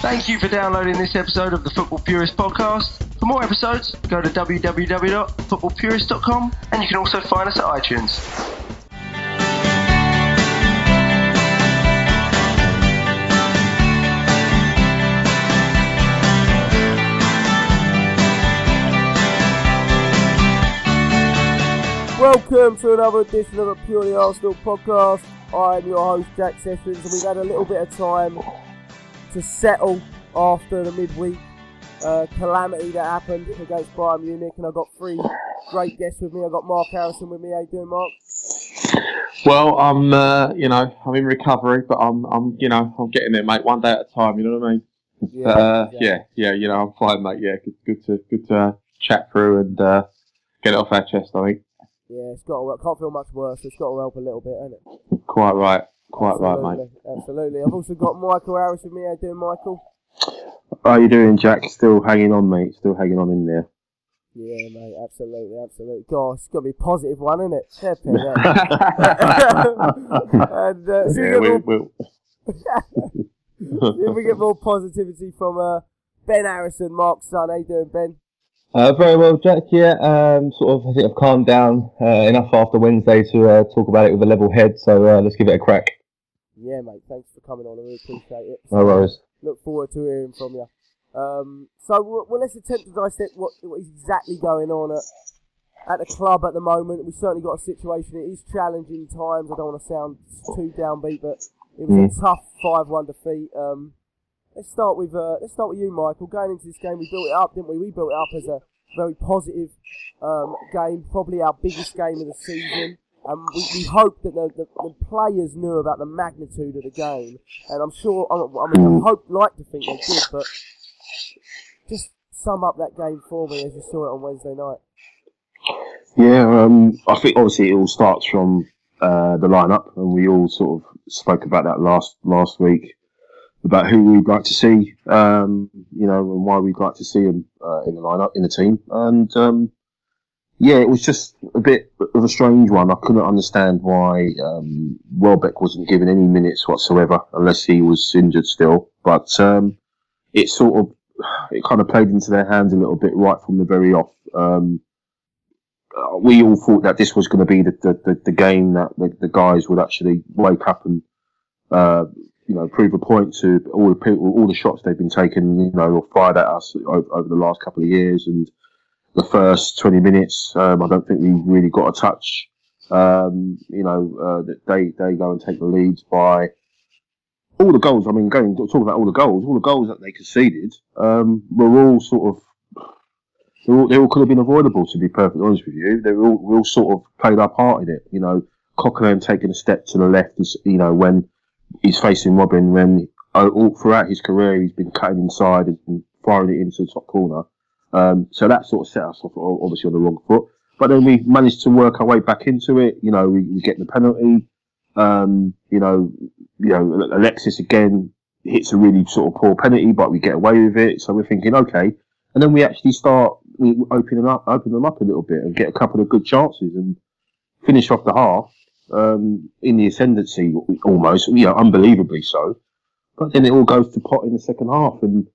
Thank you for downloading this episode of the Football Purist podcast. For more episodes, go to www.footballpurist.com and you can also find us at iTunes. Welcome to another edition of the Purely Arsenal podcast. I'm your host Jack Sessions, and we've had a little bit of time to settle after the midweek uh, calamity that happened against Bayern Munich. And I've got three great guests with me. I've got Mark Harrison with me. How you doing, Mark? Well, I'm, uh, you know, I'm in recovery, but I'm, I'm, you know, I'm getting there, mate. One day at a time. You know what I mean? Yeah, uh, exactly. yeah, yeah. You know, I'm fine, mate. Yeah, good, good to, good to uh, chat through and uh, get it off our chest. I think. Yeah, it's got to, work. can't feel much worse. It's got to help a little bit, hasn't it? Quite right. Quite right, Absolutely, mate. Absolutely. I've also got Michael Harris with me. How you doing, Michael? How you doing, Jack? Still hanging on, mate. Still hanging on in there. Yeah, mate. Absolutely, absolutely. Gosh, it's got to be a positive one, isn't it? Flipping heck. and uh, so Yeah, we we, get we, more, if we get more positivity from uh, Ben Harrison, Mark's son. How you doing, Ben? Uh, very well, Jack. Yeah, um, sort of. I think I've calmed down uh, enough after Wednesday to uh, talk about it with a level head. So uh, let's give it a crack. Yeah, mate. Thanks for coming on. I really appreciate it. No worries. Look forward to hearing from you. Um, so, well, well, let's attempt to dissect what, what is exactly going on at, at the club at the moment. We've certainly got a situation. It is challenging times. I don't want to sound too downbeat, but it was a tough five-one defeat. Um, let's start with uh, let's start with you, Michael. Going into this game, we built it up, didn't we? We built it up as a very positive um, game, probably our biggest game of the season. And we, we hope that the, the, the players knew about the magnitude of the game, and I'm sure. I, mean, I hope, like to think they did, but just sum up that game for me as you saw it on Wednesday night. Yeah, um, I think obviously it all starts from uh, the lineup, and we all sort of spoke about that last last week about who we'd like to see, um, you know, and why we'd like to see him uh, in the lineup in the team. And um, yeah, it was just a bit of a strange one. I couldn't understand why um, Welbeck wasn't given any minutes whatsoever, unless he was injured still. But um, it sort of it kind of played into their hands a little bit right from the very off. Um, uh, we all thought that this was going to be the, the, the, the game that the, the guys would actually wake up and uh, you know prove a point to all the people, all the shots they've been taking, you know, or fired at us over, over the last couple of years. And the first 20 minutes, um, I don't think we really got a touch. Um, you know, uh, they they go and take the leads by all the goals. I mean, going talking about all the goals, all the goals that they conceded um, were all sort of they all, they all could have been avoidable. To be perfectly honest with you, they were all, we all sort of played our part in it. You know, Coquelin taking a step to the left is you know when he's facing Robben when uh, all throughout his career he's been cutting inside and firing it into the top corner. Um, so that sort of set us off obviously on the wrong foot. But then we managed to work our way back into it. You know, we, we get the penalty. Um, you know, you know, Alexis again hits a really sort of poor penalty, but we get away with it. So we're thinking, okay. And then we actually start we open them up, open them up a little bit, and get a couple of good chances, and finish off the half um, in the ascendancy almost, you know, unbelievably so. But then it all goes to pot in the second half, and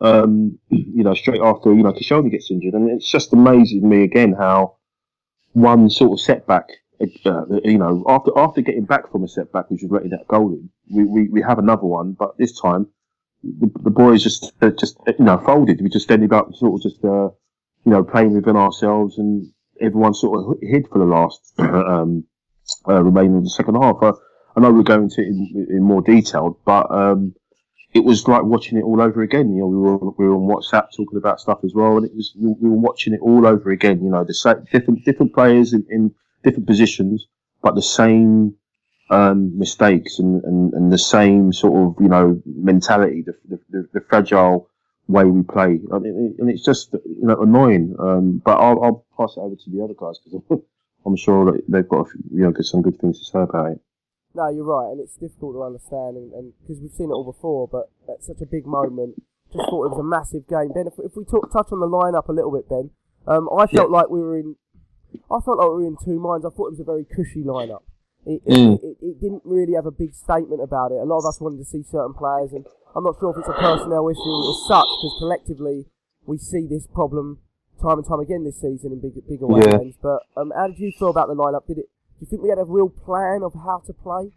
um, you know, straight after you know Koscielny gets injured, and it's just amazing me again how one sort of setback. Uh, you know, after after getting back from a setback, which was letting that goal in, we, we, we have another one, but this time the, the boys just uh, just you know folded. We just ended up sort of just uh, you know playing within ourselves, and everyone sort of hid for the last um, uh, remaining of the second half. Uh, I know we're going to in, in more detail, but um, it was like watching it all over again. You know, we were we were on WhatsApp talking about stuff as well, and it was we were watching it all over again. You know, the same, different different players in, in different positions, but the same um, mistakes and, and, and the same sort of you know mentality, the, the, the, fragile way we play, and it's just you know annoying. Um, but I'll, I'll pass it over to the other guys because I'm sure that they've got few, you know some good things to say about it. No, you're right, and it's difficult to understand, and because we've seen it all before. But at such a big moment, just thought it was a massive game. Ben, if, if we talk, touch on the lineup a little bit, Ben, um, I felt like we were in. I felt like we were in two minds. I thought it was a very cushy lineup. It, Mm. it, it, it didn't really have a big statement about it. A lot of us wanted to see certain players, and I'm not sure if it's a personnel issue as such, because collectively we see this problem time and time again this season in big, big away Yeah. games. But um, how did you feel about the lineup? Did it? Do you think we had a real plan of how to play?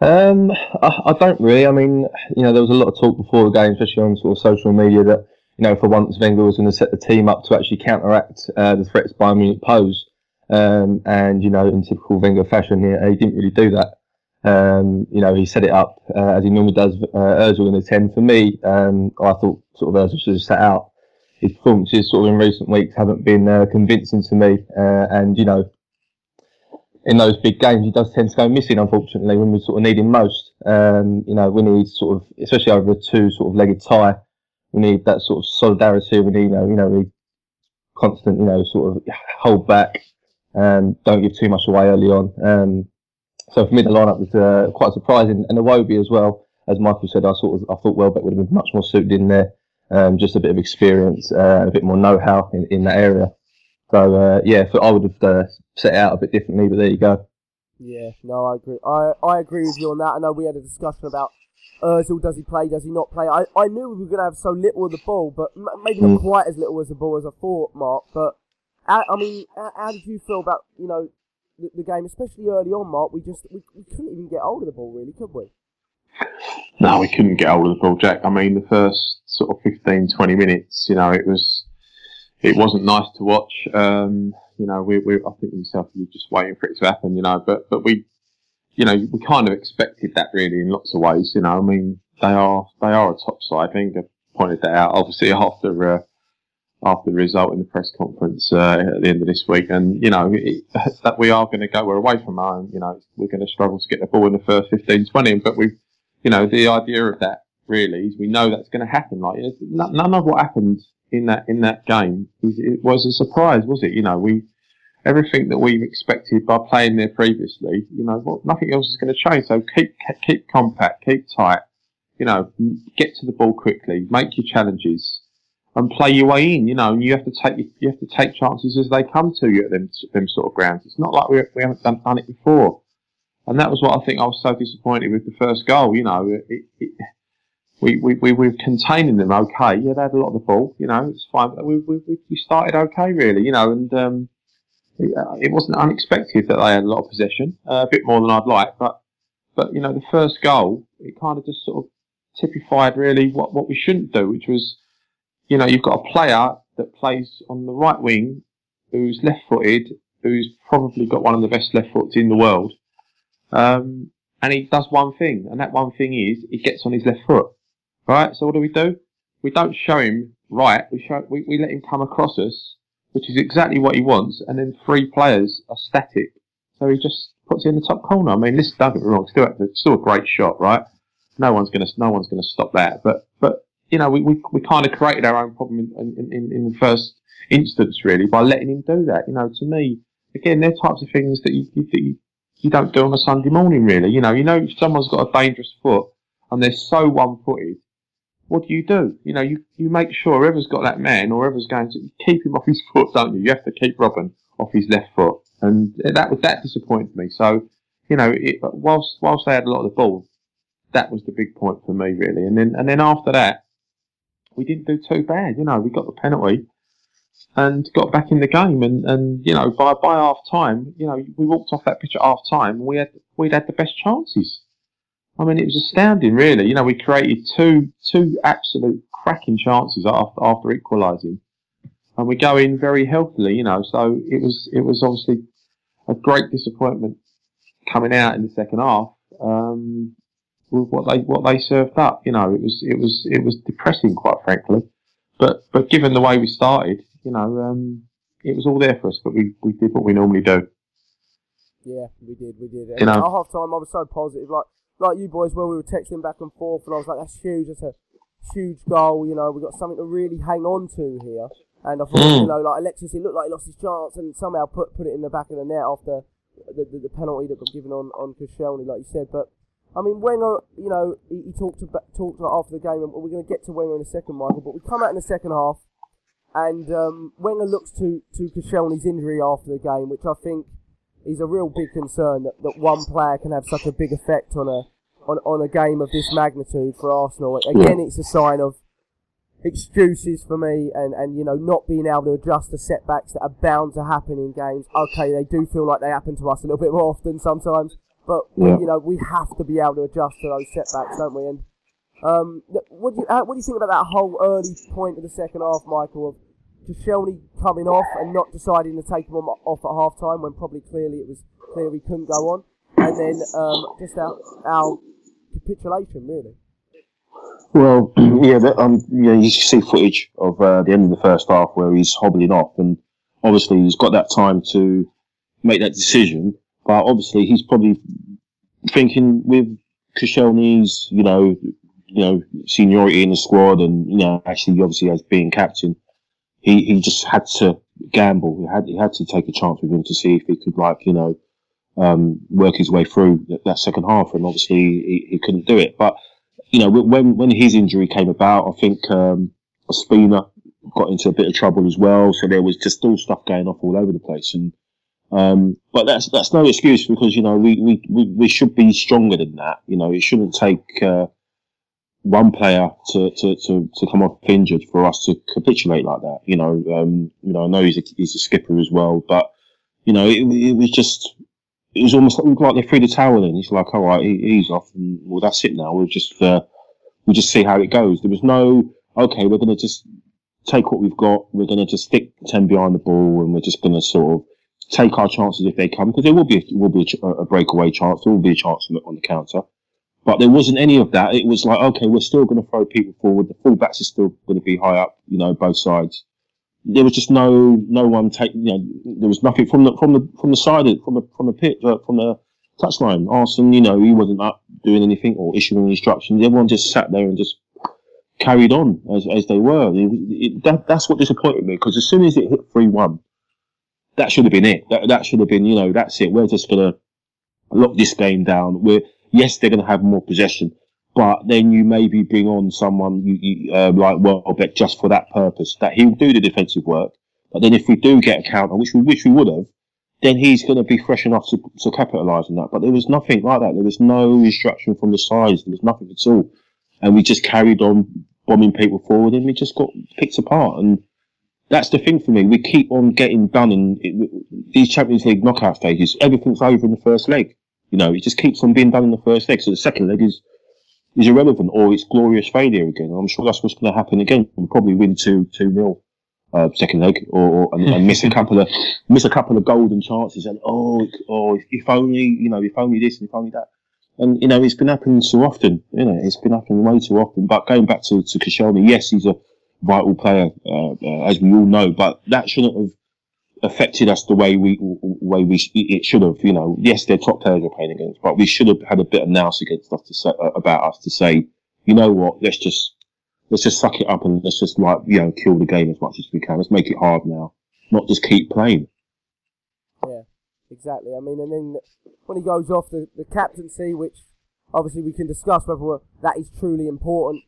Um, I, I don't really. I mean, you know, there was a lot of talk before the game, especially on sort of social media, that you know, for once Wenger was going to set the team up to actually counteract uh, the threats Bayern Munich pose. Um, and you know, in typical Wenger fashion, he, he didn't really do that. Um, you know, he set it up uh, as he normally does. Uh, in the ten. For me, um, I thought sort of Özil should have sat out. His performances, sort of in recent weeks, haven't been uh, convincing to me. Uh, and you know, in those big games, he does tend to go missing, unfortunately, when we sort of need him most. Um, you know, we need sort of, especially over a two sort of legged tie, we need that sort of solidarity. We need, you know, you know, we constant, you know, sort of hold back, um, don't give too much away early on. Um, so for me, the lineup was uh, quite surprising, and Iwobi as well. As Michael said, I sort of, I thought Welbeck would have been much more suited in there. Um, just a bit of experience, uh, a bit more know-how in, in that area. So uh, yeah, so I would have uh, set it out a bit differently, but there you go. Yeah, no, I agree. I, I agree with you on that. I know we had a discussion about Özil. Does he play? Does he not play? I, I knew we were going to have so little of the ball, but m- maybe not Mm. quite as little as the ball as I thought, Mark. But how, I mean, how, how did you feel about you know the, the game, especially early on, Mark? We just we, we couldn't even get hold of the ball, really, could we? No, we couldn't get hold of the ball, Jack. I mean, the first sort of 15, 20 minutes, you know, it was, it wasn't nice to watch. Um, you know, we, we, I think yourself, you're just waiting for it to happen, you know, but, but we, you know, we kind of expected that really in lots of ways, you know, I mean, they are, they are a top side. I think I pointed that out, obviously, after, uh, after the result in the press conference uh, at the end of this week, and you know it, that we are going to go. We're away from home. You know we're going to struggle to get the ball in the first 15, 20, but we you know, the idea of that really is we know that's going to happen. Like none none of what happened in that in that game it was a surprise, was it? You know, we everything that we've expected by playing there previously. You know, what, nothing else is going to change. So keep keep compact, keep tight. You know, get to the ball quickly, make your challenges, and play your way in. You know, and you have to take you have to take chances as they come to you at them them sort of grounds. It's not like we we haven't done, done it before. And that was what I think I was so disappointed with the first goal. You know, it, it, we, we, we were containing them okay. Yeah, they had a lot of the ball. You know, it's fine. But we, we, we- started okay, really. You know, and um, it, uh, it wasn't unexpected that they had a lot of possession, uh, a bit more than I'd like. But, but you know, the first goal, it kind of just sort of typified really what, what we shouldn't do, which was, you know, you've got a player that plays on the right wing who's left-footed, who's probably got one of the best left foots in the world. Um, and he does one thing, and that one thing is he gets on his left foot. Right? So what do we do? We don't show him right. We show we, we let him come across us, which is exactly what he wants. And then three players are static, so he just puts it in the top corner. I mean, this don't get me wrong, still still a great shot, right? No one's gonna no one's gonna stop that. But but you know we we, we kind of created our own problem in, in, in, in the first instance really by letting him do that. You know, to me, again, they're types of things that you, you, you you don't do on a Sunday morning, really. You know, you know, someone's got a dangerous foot and they're so one-footed, what do you do? You know, you, you make sure whoever's got that man or whoever's going to keep him off his foot, don't you? You have to keep Robben off his left foot, and that was that disappointed me. So, you know, it, whilst whilst they had a lot of the ball, that was the big point for me, really. And then and then after that, we didn't do too bad. You know, we got the penalty and got back in the game. And, and you know, by by half time, you know, we walked off that pitch at half time we had we'd had the best chances. I mean, it was astounding, really. You know, we created two two absolute cracking chances after after equalising, and we go in very healthily. You know, so it was it was obviously a great disappointment coming out in the second half. Um, with what they what they served up, you know, it was it was it was depressing, quite frankly. But but given the way we started, you know, um, it was all there for us. But we, we did what we normally do. Yeah, we did, we did. And You know. at half time, I was so positive, like like you boys, where we were texting back and forth, and I was like, "That's huge. That's a huge goal. You know, we got something to really hang on to here." And I thought, Mm. you know, like Alexis, it looked like he lost his chance, and somehow put put it in the back of the net after the the, the penalty that got given on on Koscielny, like you said. But I mean, Wenger, you know, he, he talked about talked about after the game, and we're going to get to Wenger in a second, Michael. But we come out in the second half, and um, Wenger looks to to Koscielny's injury after the game, which I think is a real big concern that, that one player can have such a big effect on a on, on a game of this magnitude for Arsenal. Again, it's a sign of excuses for me and, and you know not being able to adjust to setbacks that are bound to happen in games. Okay, they do feel like they happen to us a little bit more often sometimes, but Yeah. you know we have to be able to adjust to those setbacks, don't we? And um, what do you what do you think about that whole early point of the second half, Michael? Of Koscielny coming off and not deciding to take him off at half time when probably clearly it was clear he couldn't go on, and then um, just our, our capitulation really. Well, yeah, um, yeah, you see footage of uh, the end of the first half where he's hobbling off, and obviously he's got that time to make that decision. But obviously he's probably thinking with Koscielny's, you know, you know, seniority in the squad, and you know, actually, obviously as being captain, he, he just had to gamble. He had he had to take a chance with him to see if he could, like, you know, um, work his way through that, second half, and obviously he, he couldn't do it. But you know, when when his injury came about, I think um, Spina got into a bit of trouble as well. So there was just all stuff going off all over the place. And um, but that's that's no excuse because you know we, we, we, we should be stronger than that. You know, it shouldn't take uh, one player to, to, to, to come off injured for us to capitulate like that. You know, um, you know, I know he's a, he's a skipper as well, but you know, it, it was just it was almost like, they threw the towel in. It's like, all right, he, he's off, and well, that's it now. We'll just uh, we'll just see how it goes. There was no, okay, we're going to just take what we've got. We're going to just stick ten behind the ball, and we're just going to sort of take our chances if they come, because there will be a, will be a, a breakaway chance. There will be a chance on the, on the counter. But there wasn't any of that. It was like, okay, we're still going to throw people forward. The fullbacks are still going to be high up, you know, both sides there was just no no one take you know there was nothing from the from the from the side of, from the from the pitch uh, from the touchline. Arsene, you know, he wasn't up doing anything or issuing instructions. Everyone just sat there and just carried on as, as they were. It, it, that, that's what disappointed me because as soon as it hit three one, that should have been it. That that should have been you know that's it. We're just gonna lock this game down. We're yes, they're gonna have more possession. But then you maybe bring on someone you, you, uh, like Welbeck just for that purpose, that he'll do the defensive work. But then if we do get a counter, which we which we would have, then he's going to be fresh enough to, to capitalise on that. But there was nothing like that. There was no instruction from the sides. There was nothing at all. And we just carried on bombing people forward and we just got picked apart. And that's the thing for me. We keep on getting done in it, these Champions League knockout stages. Everything's over in the first leg. You know, it just keeps on being done in the first leg. So the second leg is is irrelevant or it's glorious failure again. I'm sure that's what's going to happen again. We'll probably win two two nil uh, second leg or, or and, and miss a couple of miss a couple of golden chances and oh oh if only you know if only this and if only that. And you know it's been happening so often. You know it's been happening way too often. But going back to to Koscielny, yes, he's a vital player uh, uh, as we all know, but that shouldn't have affected us the way we way we it should have. You know, yes, they're top players we're playing against, but we should have had a bit of nous against us to say uh, about us to say, you know what, let's just let's just suck it up and let's just like you know kill the game as much as we can. Let's make it hard now, not just keep playing. Yeah, exactly. I mean, and then when he goes off the, the captaincy, which obviously we can discuss whether that is truly important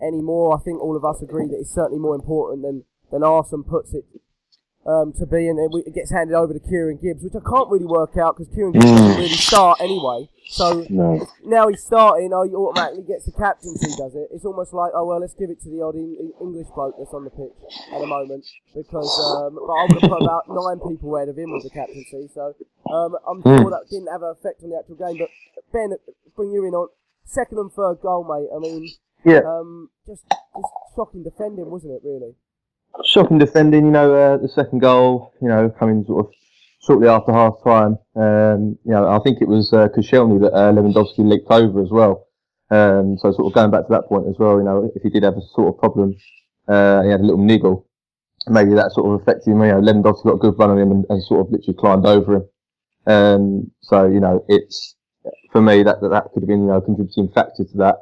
anymore. I think all of us agree that it's certainly more important than than Arsene puts it um, to be, and it gets handed over to Kieran Gibbs, which I can't really work out because Kieran Gibbs doesn't really start anyway. So No, now he's starting, oh, he automatically gets the captaincy, does it? It's almost like, oh, well, let's give it to the odd en- English bloke that's on the pitch at the moment. Because, um, but I would have put about nine people ahead of him with the captaincy. So um, I'm sure that didn't have an effect on the actual game. But Ben, bring you in on second and third goal, mate. I mean, Yeah. um, just, just shocking defending, wasn't it, really? Shocking defending. You know, uh, the second goal, you know, coming sort of shortly after half time. Um, you know, I think it was uh, Koscielny that uh, Lewandowski leaked over as well. Um, so sort of going back to that point as well, you know, if he did have a sort of problem, uh, he had a little niggle. Maybe that sort of affected him. You know, Lewandowski got a good run on him and, and sort of literally climbed over him. Um, so you know, it's for me that that, that could have been you know a contributing factor to that.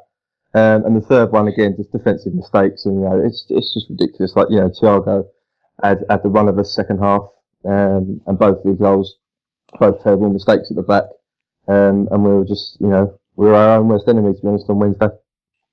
Um, and the third one again, just defensive mistakes, and you know it's it's just ridiculous. Like you know, Thiago had had the run of the second half, um, and both of his goals, both terrible mistakes at the back, um, and we were just you know we were our own worst enemy to be honest on Wednesday.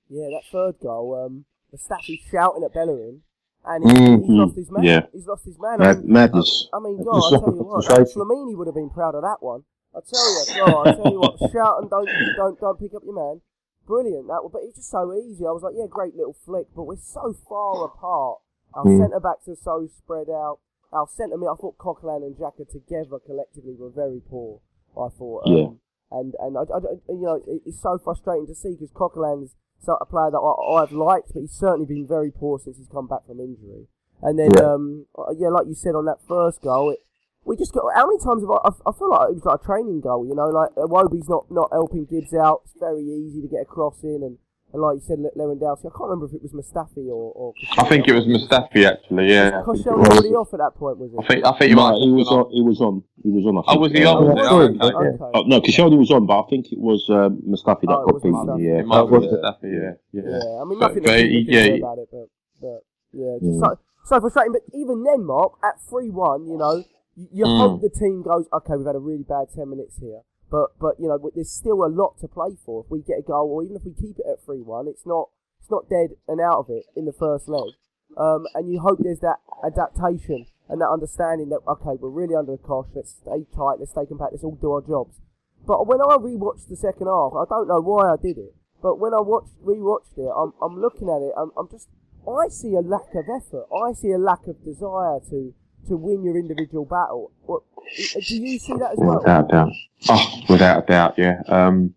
Yeah, that third goal, um, Mustafi shouting at Bellerin, and he's, Mhm. he's lost his man. Yeah. He's lost his man. I Mad, mean, madness. I mean, It's God, I not tell you what, frustrating. Flamini would have been proud of that one. I tell you, what, God, I tell you what, shout and don't don't don't pick up your man. Brilliant that, but it's just so easy. I was like, yeah, great little flick, but we're so far apart. Our Mm. centre backs are so spread out. Our centre mid, I thought Coquelin and Xhaka together collectively were very poor. I thought, um, Yeah. and and I, I, you know, it's so frustrating to see because Coquelin's so- a player that I, I've liked, but he's certainly been very poor since he's come back from injury. And then, Yeah. um, uh, yeah, like you said on that first goal, it, we just got. How many times have I? I, I feel like it was like a training goal. You know, like uh, Wobie's not not helping Gibbs out. It's very easy to get a cross in, and, and like you said, Le- Lewandowski. I can't remember if it was Mustafi or. or I think it was Mustafi actually. Yeah. I think Koscielny was. already off at that point, was it? I think I think it No, might he was on. He was on. He was on. I Oh, think. was he Yeah. on? Yeah, Was it? sorry, Oh, okay. yeah. Okay. Oh, no, Koscielny was on, but I think it was um, Mustafi that Oh, it got was beaten. Mustafi. Yeah. It might have That been was it. Mustafi. Yeah. Yeah. Yeah, I mean, But- nothing but that he- you can yeah, say he- about it, but, but yeah, just Mm. so, so frustrating. But even then, Mark, at 3 1, you know, you, Mm. hope the team goes, okay, we've had a really bad 10 minutes here. But, but you know, there's still a lot to play for. If we get a goal, or even if we keep it at 3 1, it's not, it's not dead and out of it in the first leg. Um, and you hope there's that adaptation and that understanding that, okay, we're really under the cosh, let's stay tight, let's stay compact, let's all do our jobs. But when I rewatched the second half, I don't know why I did it, but when I watched rewatched it, I'm, I'm looking at it, I'm, I'm just, I see a lack of effort. I see a lack of desire to, to win your individual battle. What, do you see that as well? Without a doubt. Oh, without a doubt, yeah. Um,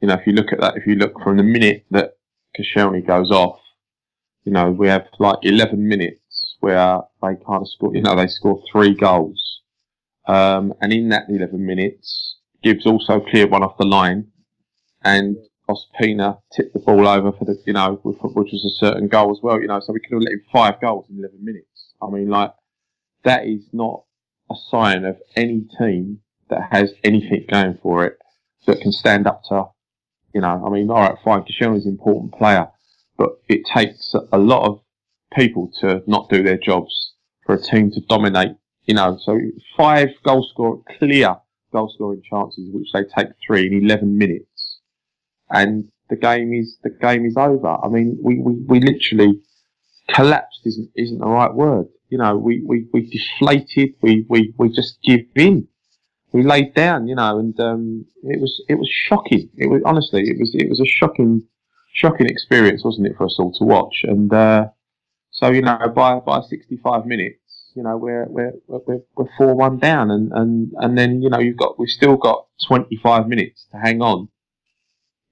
you know, if you look at that, if you look from the minute that Koscielny goes off, you know, we have like 11 minutes where they kind of score, you know, they score three goals. Um, and in that 11 minutes, Gibbs also cleared one off the line and Ospina tipped the ball over for the, you know, which which was a certain goal as well, you know, so we could have let him five goals in 11 minutes. I mean, like, that is not a sign of any team that has anything going for it that can stand up to, you know, I mean, all right, fine, Koscielny's an important player, but it takes a lot of people to not do their jobs for a team to dominate, you know, so five goal score, clear goal scoring chances, which they take three in 11 minutes. And the game is, the game is over. I mean, we, we, we literally collapsed isn't, isn't the right word. You know, we, we, we deflated, we, we, we just give in. We laid down, you know, and, um, it was, it was shocking. It was, honestly, it was, it was a shocking, shocking experience, wasn't it, for us all to watch? And, uh, so, you know, by, by 65 minutes, you know, we're, we're, we're, we're 4-1 down and, and, and then, you know, you've got, we've still got 25 minutes to hang on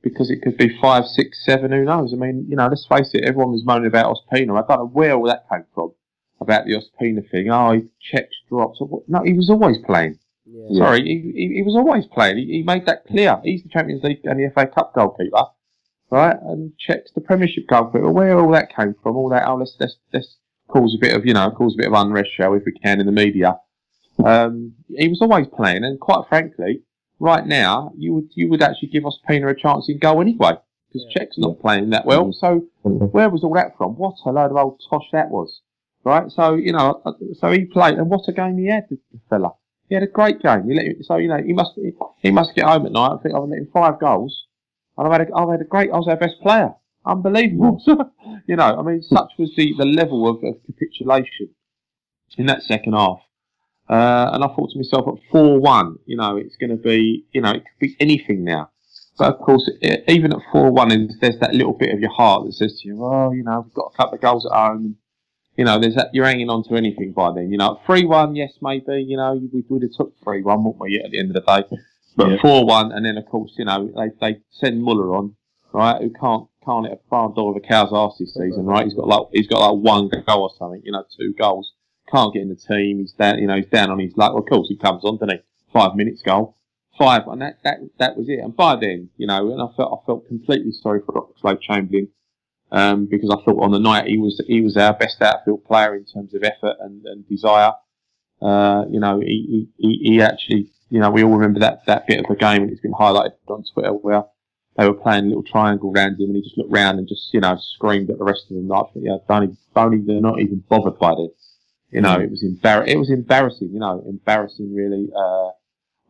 because it could be five, six, seven, who knows? I mean, you know, let's face it, everyone was moaning about Ospina. I don't know where all that came from about the Ospina thing. Oh, he Cech's drops. No, he was always playing. Yeah. Sorry, he, he, he was always playing. He, he made that clear. He's the Champions League and the FA Cup goalkeeper, right? And Cech's the Premiership goalkeeper. Where all that came from? All that. Oh, let's let's let's cause a bit of you know cause a bit of unrest, shall we, if we can, in the media. Um, he was always playing, and quite frankly, right now you would you would actually give Ospina a chance in goal anyway because Yeah. Cech's not playing that well. So Mhm. where was all that from? What a load of old tosh that was, right? So you know, uh, so he played, and what a game he had, the, fella. He had a great game. He let him, so you know, he must he must get home at night. I think I've let him five goals, and I've had a, I've had a great. I was our best player. Unbelievable. you know, I mean, such was the the level of, of capitulation in that second half. Uh, and I thought to myself, at four one, you know, it's going to be, you know, it could be anything now. But of course, e- even at four one, there's that little bit of your heart that says to you, "Oh, you know, we've got a couple of goals at home." You know, there's that you're hanging on to anything by then. You know, three one, yes, maybe. You know, we would have took three one, wouldn't we? At the end of the day, but Yeah. four one, and then of course, you know, they they send Muller on, right? Who can't can't hit a barn door of a cow's arse this season, right? He's got like he's got like one goal or something, you know, two goals. Can't get in the team. He's down, you know, he's down on his luck. Well, of course, he comes on, doesn't he? Five minutes goal, five, and that that that was it. And by then, you know, and I felt I felt completely sorry for Oxlade Chamberlain um, because I thought on the night he was he was our best outfield player in terms of effort and, and desire. Uh, you know, he, he, he actually, you know, we all remember that, that bit of the game and it's been highlighted on Twitter where they were playing a little triangle around him and he just looked round and just, you know, screamed at the rest of them like, yeah, don't even, don't even, they're not even bothered by this. You know, it was embar- it was embarrassing, you know, embarrassing really. Uh,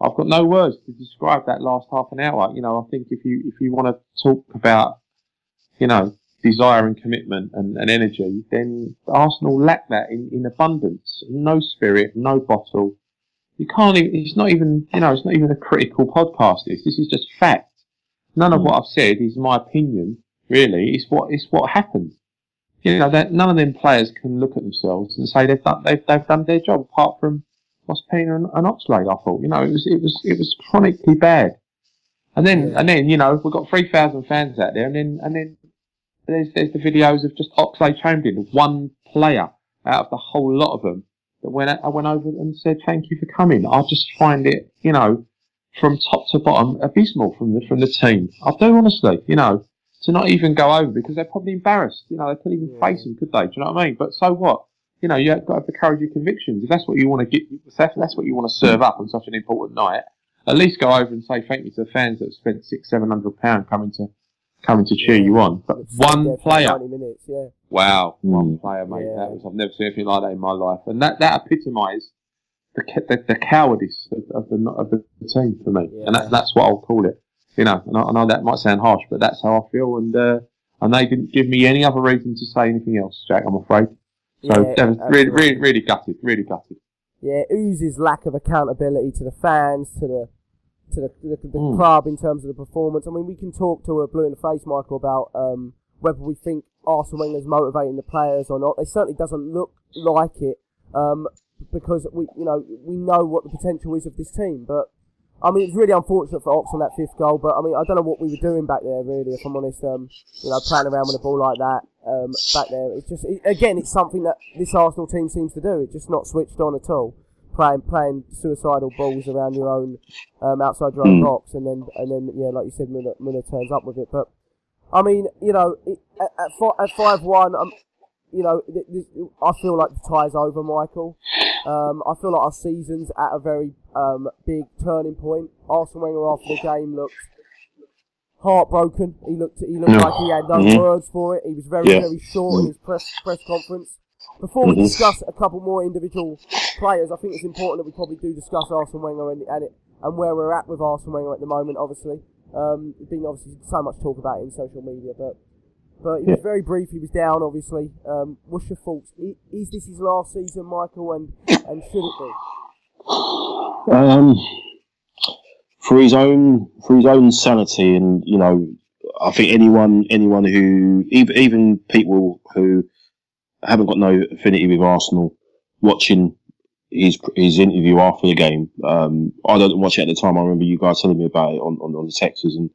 I've got no words to describe that last half an hour. You know, I think if you, if you want to talk about, you know, desire and commitment and, and energy, then Arsenal lack that in, in abundance. No spirit, no bottle. You can't even, it's not even, you know, it's not even a critical podcast. This, this is just fact. None of hmm. what I've said is my opinion, really. It's what, it's what happened. You know, that none of them players can look at themselves and say they've done, they've, they've done their job apart from Ospina and, and Oxlade, I thought. You know, it was, it was, it was chronically bad. And then, and then, you know, we've got 3,000 fans out there and then, and then there's, there's the videos of just Oxlade Chamberlain, one player out of the whole lot of them that went, I went over and said, thank you for coming. I just find it, you know, from top to bottom abysmal from the, from the team. I do honestly, you know, to not even go over because they're probably embarrassed. You know, they couldn't even Yeah. face him, could they? Do you know what I mean? But so what? You know, you've got to have the courage of your convictions. If that's what you want to get, that's what you want to serve up on such an important night, at least go over and say thank you to the fans that have spent six, seven hundred pounds coming to coming to cheer you on. But one player, 90 minutes, yeah. wow, one Mm. player, mate. Yeah. That was I've never seen anything like that in my life, and that that epitomised the the, the cowardice of, of the of the team for me, and that, that's what I'll call it. You know, and I, I know that might sound harsh, but that's how I feel, and uh, and they didn't give me any other reason to say anything else, Jack. I'm afraid. So Yeah, that was really, really, really gutted, really gutted. yeah, oozes lack of accountability to the fans, to the to the, the, the Mm. club in terms of the performance. I mean, we can talk to a blue in the face, Michael, about um, whether we think Arsene Wenger's motivating the players or not. It certainly doesn't look like it um, because we, you know, we know what the potential is of this team. But I mean, it's really unfortunate for Ox on that fifth goal. But I mean, I don't know what we were doing back there, really, if I'm honest. Um, you know, playing around with a ball like that um, back there. It's just it, again, it's something that this Arsenal team seems to do. It's just not switched on at all. Playing playing suicidal balls around your own um, outside your own Mm. box, and then and then yeah, like you said, Muller, Muller turns up with it. But I mean, you know, it, at, at, at five one, um, you know, th- th- I feel like the tie's over, Michael. Um, I feel like our season's at a very um, big turning point. Arsene Wenger after the game looked heartbroken. He looked he looked Yeah. like he had no Mhm. words for it. He was very Yeah. very short in his press press conference. Before we Mhm. discuss a couple more individual players, I think it's important that we probably do discuss Arsene Wenger and and, it, and where we're at with Arsene Wenger at the moment. Obviously, um, there's been obviously so much talk about it in social media, but but he was very brief. He was down, obviously. Um, what's your thoughts? Is this his last season, Michael? And and should it be? Um, for his own for his own sanity, and you know, I think anyone anyone who even even people who haven't got no affinity with Arsenal, watching his his interview after the game. Um, I don't watch it at the time. I remember you guys telling me about it on, on, on the texts, and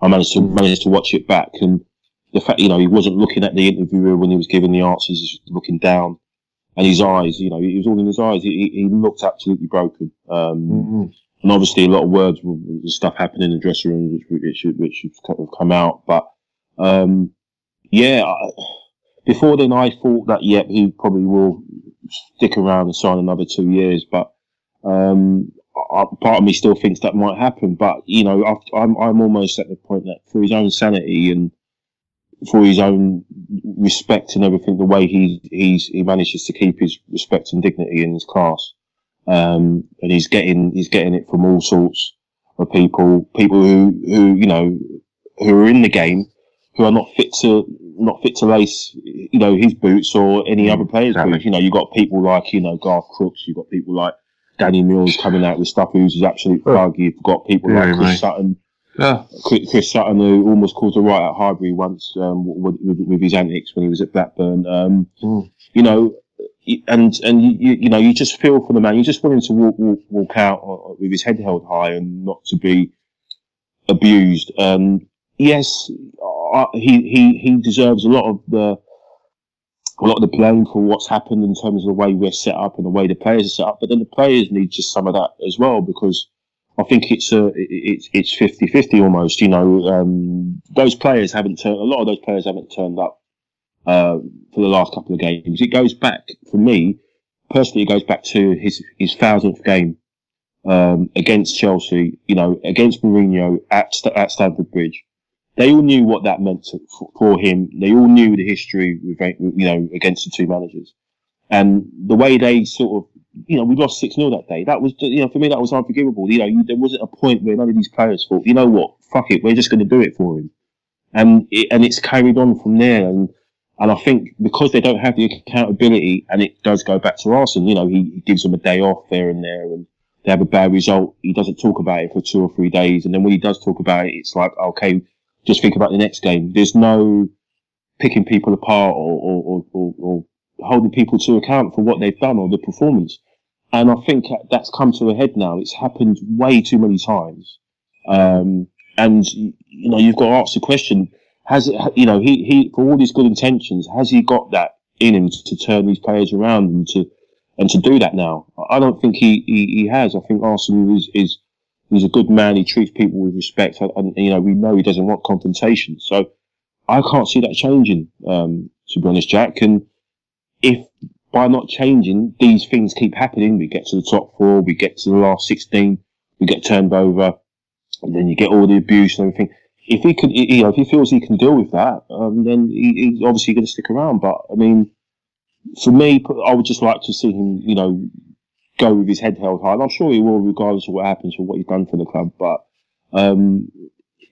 I managed to managed to watch it back. And the fact, you know, he wasn't looking at the interviewer when he was giving the answers; he was looking down. And his eyes, you know, it was all in his eyes. He, he he looked absolutely broken. Um, and obviously a lot of words and stuff happened in the dressing room, which which which of come out. But um, yeah, I, before then I thought that yeah he probably will stick around and sign another two years, but um, I, part of me still thinks that might happen. But you know, I, I'm I'm almost at the point that for his own sanity and for his own respect and everything, the way he he's he manages to keep his respect and dignity in his class um, and he's getting he's getting it from all sorts of people, people who who you know who are in the game, who are not fit to not fit to lace you know his boots or any other players' exactly. boots. You know, you've got people like you know Garth Crooks, you've got people like Danny Mills coming out with stuff who's his absolute Oh. thug. You've got people Very like Chris nice. Sutton, Yeah. Chris, Chris Sutton, who almost caused a riot at Highbury once um, with, with, with his antics when he was at Blackburn. Um, Mm. You know, and and you, you know, you just feel for the man. You just want him to walk walk, walk out uh, with his head held high and not to be abused. Um, yes, uh, he he he deserves a lot of the a lot of the blame for what's happened in terms of the way we're set up and the way the players are set up. But then the players need just some of that as well because I think it's a it's it's 50-50 almost. You know, um, those players haven't turned. A lot of those players haven't turned up uh, for the last couple of games. It goes back for me personally. It goes back to his his thousandth game um, against Chelsea. You know, against Mourinho at at Stamford Bridge. They all knew what that meant to, for, him. They all knew the history you know against the two managers, and the way they sort of you know, we lost 6 0 that day. That was, you know, for me, that was unforgivable. You know, you, there wasn't a point where none of these players thought, you know what, fuck it, we're just going to do it for him. and it, and it's carried on from there. And and I think because they don't have the accountability, and it does go back to Arsene. You know, he, he gives them a day off there and there, and they have a bad result. He doesn't talk about it for two or three days, and then when he does talk about it, it's like okay, just think about the next game. There's no picking people apart or, or, or, or holding people to account for what they've done or the performance. And I think that's come to a head now. It's happened way too many times. Um, and, you know, you've got to ask the question, has it, you know, he, he, for all these good intentions, has he got that in him to turn these players around and to, and to do that now? I don't think he, he, he has. I think Arsenal is, is, he's a good man. He treats people with respect. And, you know, we know he doesn't want confrontation. So I can't see that changing, um, to be honest, Jack. And if by not changing, these things keep happening. We get to the top four, we get to the last 16, we get turned over, and then you get all the abuse and everything. If he can, you know, if he feels he can deal with that, um, then he, he's obviously going to stick around. But I mean, for me, I would just like to see him, you know, go with his head held high. And I'm sure he will, regardless of what happens or what he's done for the club. But um,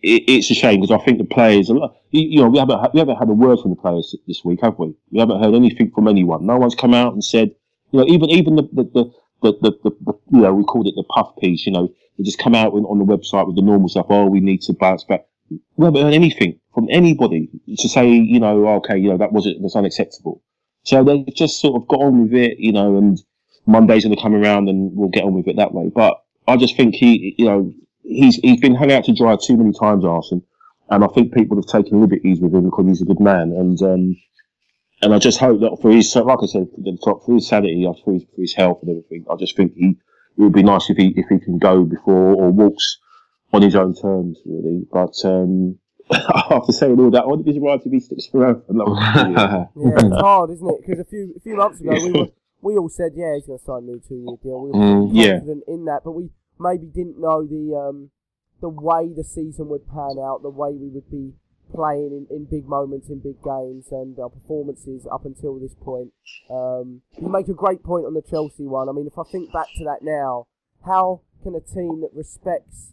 it, it's a shame because I think the players, you know, we haven't we haven't had a word from the players this week, have we? We haven't heard anything from anyone. No one's come out and said, you know, even even the the the, the, the, the, the you know we called it the puff piece. You know, they just come out on the website with the normal stuff. Oh, we need to bounce back. We haven't heard anything from anybody to say, you know, okay, you know, that wasn't that's unacceptable. So they've just sort of got on with it, you know, and Monday's going to come around and we'll get on with it that way. But I just think he, you know, he's he's been hung out to dry too many times, Arsene, and I think people have taken liberties with him because he's a good man, and um, and I just hope that for his like I said, for his sanity, for his, for his health and everything, I just think he it would be nice if he if he can go before or walks on his own terms, really. But um, after saying all that, I wouldn't be surprised if he sticks around for another yeah, it's hard, isn't it? Because a few a few months ago we were, we all said, yeah, he's going to sign a new two year deal. We were mm, confident yeah. in that, but we maybe didn't know the um, the way the season would pan out, the way we would be playing in, in big moments, in big games, and our performances up until this point. Um, you make a great point on the Chelsea one. I mean, if I think back to that now, how can a team that respects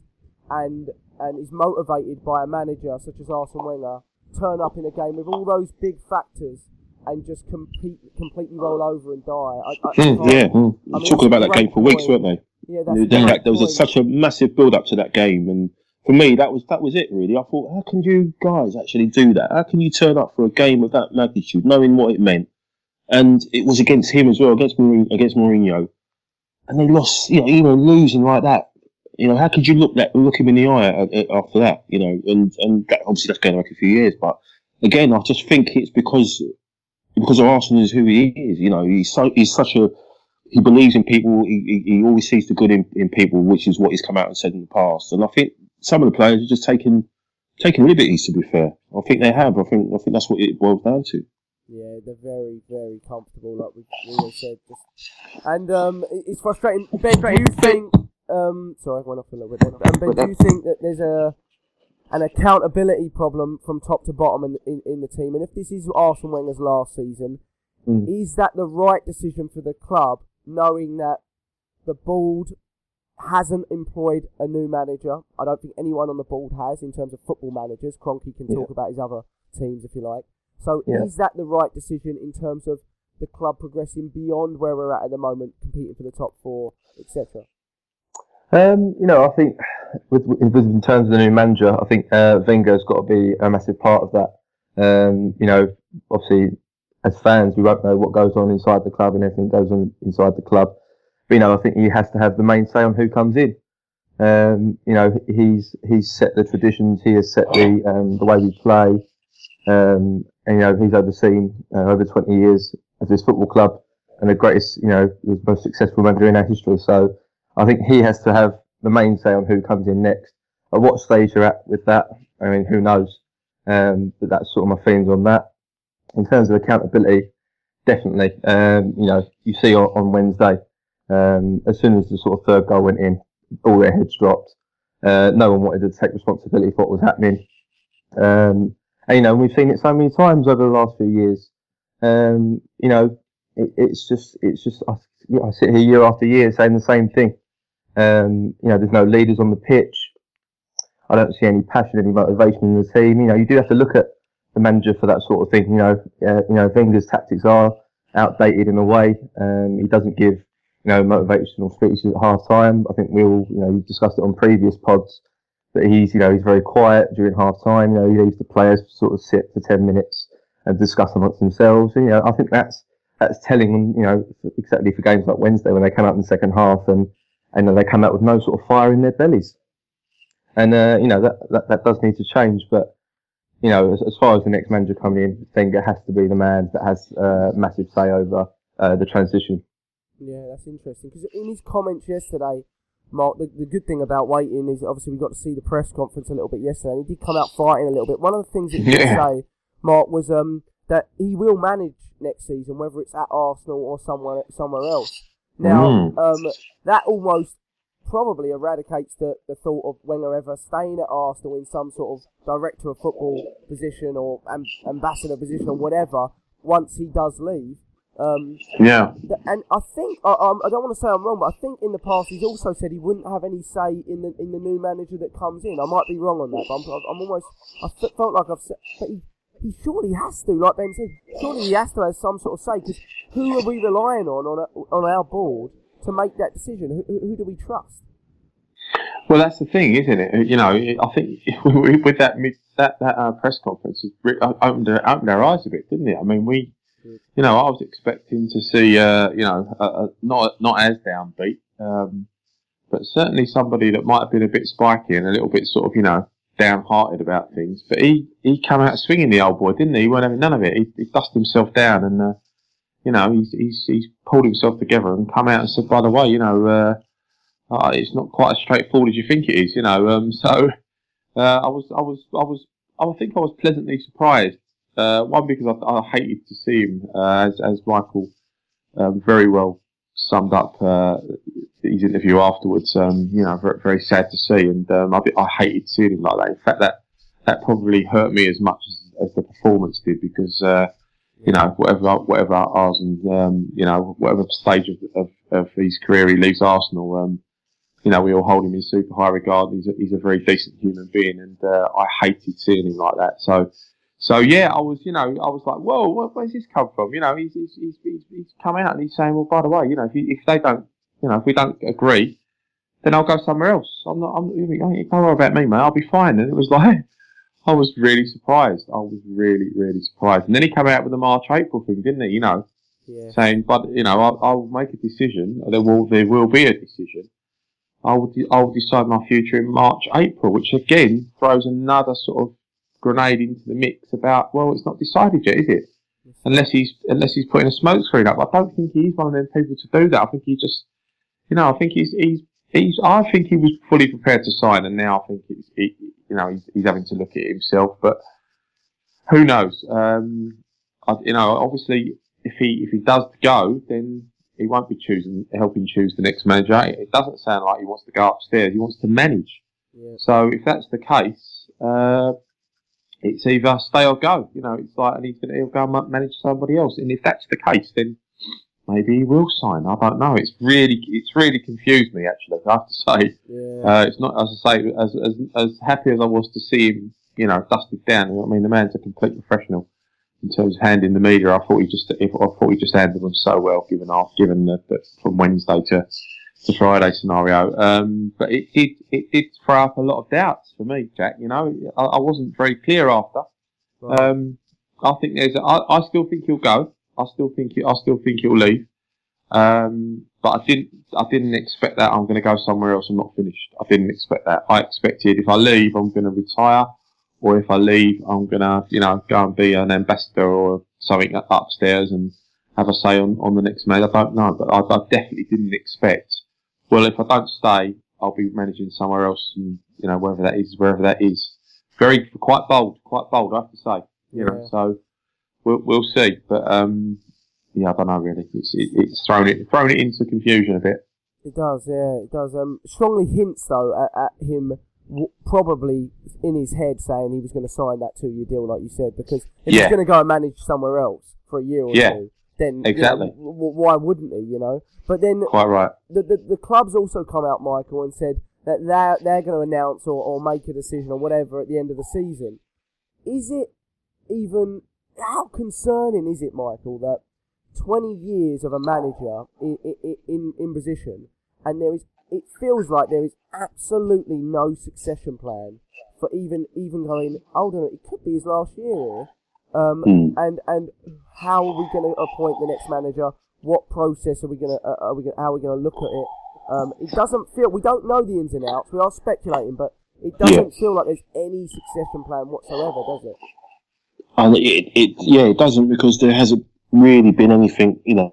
and and is motivated by a manager such as Arsene Wenger turn up in a game with all those big factors and just compete, completely roll over and die? I, I, mm, yeah, mm. I mean, talking about that game for weeks, weren't they? Yeah, that's there was a, such a massive build up to that game, and for me, that was that was it really. I thought, how can you guys actually do that? How can you turn up for a game of that magnitude, knowing what it meant? And it was against him as well, against Mourinho, against Mourinho, and they lost. You know, even losing like that. You know, how could you look that look him in the eye after that? You know, and and that, obviously that's going back a few years, but again, I just think it's because because Arsenal is who he is. You know, he's so he's such a he believes in people. He, he, he always sees the good in, in people, which is what he's come out and said in the past. And I think some of the players are just taking taking liberties. To be fair, I think they have. I think I think that's what it boils down to. Yeah, they're very, very comfortable, like we, we said. And um, it's frustrating. Ben, do you think? Um, sorry, I went off a little bit. Um, ben, do you think that there's a an accountability problem from top to bottom in, in, in the team? And if this is Arsene Wenger's last season, mm. is that the right decision for the club knowing that the board hasn't employed a new manager. I don't think anyone on the board has in terms of football managers. Kroenke can talk yeah. about his other teams if you like. So yeah. is that the right decision in terms of the club progressing beyond where we're at at the moment, competing for the top four, etc.? Um, you know, I think with, with, in terms of the new manager, I think uh, Wenger's got to be a massive part of that. Um, you know, obviously as fans, we won't know what goes on inside the club and everything goes on inside the club. But, you know, I think he has to have the main say on who comes in. Um, you know, he's he's set the traditions. He has set the um, the way we play. Um, and you know, he's overseen uh, over 20 years of this football club and the greatest, you know, the most successful manager in our history. So I think he has to have the main say on who comes in next. At what stage you're at with that, I mean, who knows? Um, but that's sort of my feelings on that in terms of accountability, definitely. Um, you know, you see on, on Wednesday, um, as soon as the sort of third goal went in, all their heads dropped. Uh, no one wanted to take responsibility for what was happening. Um, and, you know, we've seen it so many times over the last few years. Um, you know, it, it's just, it's just, I, I, sit here year after year saying the same thing. Um, you know, there's no leaders on the pitch. I don't see any passion, any motivation in the team. You know, you do have to look at the manager for that sort of thing. You know, uh, you know, Wenger's tactics are outdated in a way. Um, he doesn't give, you know, motivational speeches at half time. I think we all, you know, we discussed it on previous pods that he's, you know, he's very quiet during half time. You know, he leaves the players sort of sit for 10 minutes and discuss amongst themselves. And, you know, I think that's, that's telling, you know, exactly for games like Wednesday when they come out in the second half and, and they come out with no sort of fire in their bellies. And, uh, you know, that, that, that does need to change. But, you know, as, as far as the next manager coming in, Wenger has to be the man that has uh, massive say over uh, the transition. Yeah, that's interesting. Because in his comments yesterday, Mark, the, the good thing about waiting is obviously we got to see the press conference a little bit yesterday, and he did come out fighting a little bit. One of the things that he did say, Mark, was um, that he will manage next season, whether it's at Arsenal or somewhere somewhere else. Now, Mm. um, that almost probably eradicates the, the thought of Wenger ever staying at Arsenal in some sort of director of football position or am, ambassador position or whatever once he does leave. Um, Yeah. th- and I think I, um, I don't want to say I'm wrong, but I think in the past he's also said he wouldn't have any say in the in the new manager that comes in. I might be wrong on that, but I'm, I'm almost I felt like I've said, but he, he surely has to, like Ben said, surely he has to have some sort of say because who are we relying on on, a, on our board to make that decision? Who, who, do we trust? Well, that's the thing, isn't it? You know, I think with that that that uh, press conference, it opened our, opened our eyes a bit, didn't it? I mean, we, you know, I was expecting to see, uh, you know, uh, uh, not not as downbeat, um, but certainly somebody that might have been a bit spiky and a little bit sort of, you know, downhearted about things. But he he came out swinging the old boy, didn't he? He weren't having none of it. He, he dusted himself down and, uh, you know, he's he's he's pulled himself together and come out and said, by the way, you know. Uh, uh, it's not quite as straightforward as you think it is, you know. Um, so uh, I was, I was, I was, I think I was pleasantly surprised. Uh, one because I, I hated to see him, uh, as as Michael um, very well summed up uh, his interview afterwards. Um, you know, very, very sad to see, and um, I, I hated seeing him like that. In fact, that that probably hurt me as much as, as the performance did because. Uh, you know, whatever, whatever ours and, um, you know, whatever stage of, of, of his career he leaves Arsenal, um, you know, we all hold him in super high regard. He's a, he's a very decent human being, and uh, I hated seeing him like that. So, so yeah, I was, you know, I was like, whoa, where, where's this come from? You know, he's he's, he's, he's, he's come out and he's saying, well, by the way, you know, if, you, if they don't, you know, if we don't agree, then I'll go somewhere else. I'm not, I'm, you don't worry about me, mate. I'll be fine. And it was like, I was really surprised. I was really, really surprised. And then he came out with the March April thing, didn't he? You know, Yeah. saying, but you know, I'll, I'll make a decision. There will, there will be a decision. I will, de- I will decide my future in March, April, which again throws another sort of grenade into the mix about, well, it's not decided yet, is it? Unless he's, unless he's putting a smoke screen up. I don't think he's one of them people to do that. I think he just, you know, I think he's, he's, he's, I think he was fully prepared to sign and now I think it's, he, you know, he's, he's having to look at it himself, but who knows? Um, I, you know, obviously, if he, if he does go, then he won't be choosing, helping choose the next manager. It doesn't sound like he wants to go upstairs. He wants to manage. Yeah. So if that's the case, uh, it's either stay or go. You know, it's like, and he's going to he'll go and manage somebody else. And if that's the case, then maybe he will sign. I don't know. It's really, it's really confused me actually. I have to say, Yeah. uh, it's not as I say, as, as as happy as I was to see him, you know, dusted down. I mean, the man's a complete professional in terms of handling the media. I thought he just, I thought he just handled them so well, given off, given the, the from Wednesday to to Friday scenario. Um, but it did, it did throw up a lot of doubts for me, Jack. You know, I, I wasn't very clear after. Right. Um, I think there's, a, I, I still think he'll go. I still think, he, I still think he'll leave. Um, but I didn't, I didn't expect that I'm going to go somewhere else. I'm not finished. I didn't expect that. I expected if I leave, I'm going to retire, or if I leave, I'm going to, you know, go and be an ambassador or something upstairs and have a say on, on the next man. I don't know, but I, I definitely didn't expect. Well, if I don't stay, I'll be managing somewhere else, and you know, wherever that is, wherever that is. Very, quite bold, quite bold, I have to say. You know, Yeah. so we'll we'll see. But um, yeah, I don't know really. It's it, it's thrown it thrown it into confusion a bit. It does, yeah, it does. Um, strongly hints though at, at him w- probably in his head saying he was going to sign that two-year deal, like you said, because if Yeah. he's going to go and manage somewhere else for a year or Yeah. two, then you know, Exactly. w- w- why wouldn't he? You know, but then Quite right. the, the the club's also come out, Michael, and said that they're, they're going to announce or, or make a decision or whatever at the end of the season. Is it even, how concerning is it, Michael, that 20 years of a manager in, in, in, position and there is, it feels like there is absolutely no succession plan for even, even going, hold on, it could be his last year here. Um, Mm. and, and how are we going to appoint the next manager? What process are we going to, uh, are we gonna, how are we going to look at it? Um, it doesn't feel we don't know the ins and outs. We are speculating, but it doesn't feel like there's any succession plan whatsoever, does it? And it, it, yeah, it doesn't because there hasn't really been anything, you know.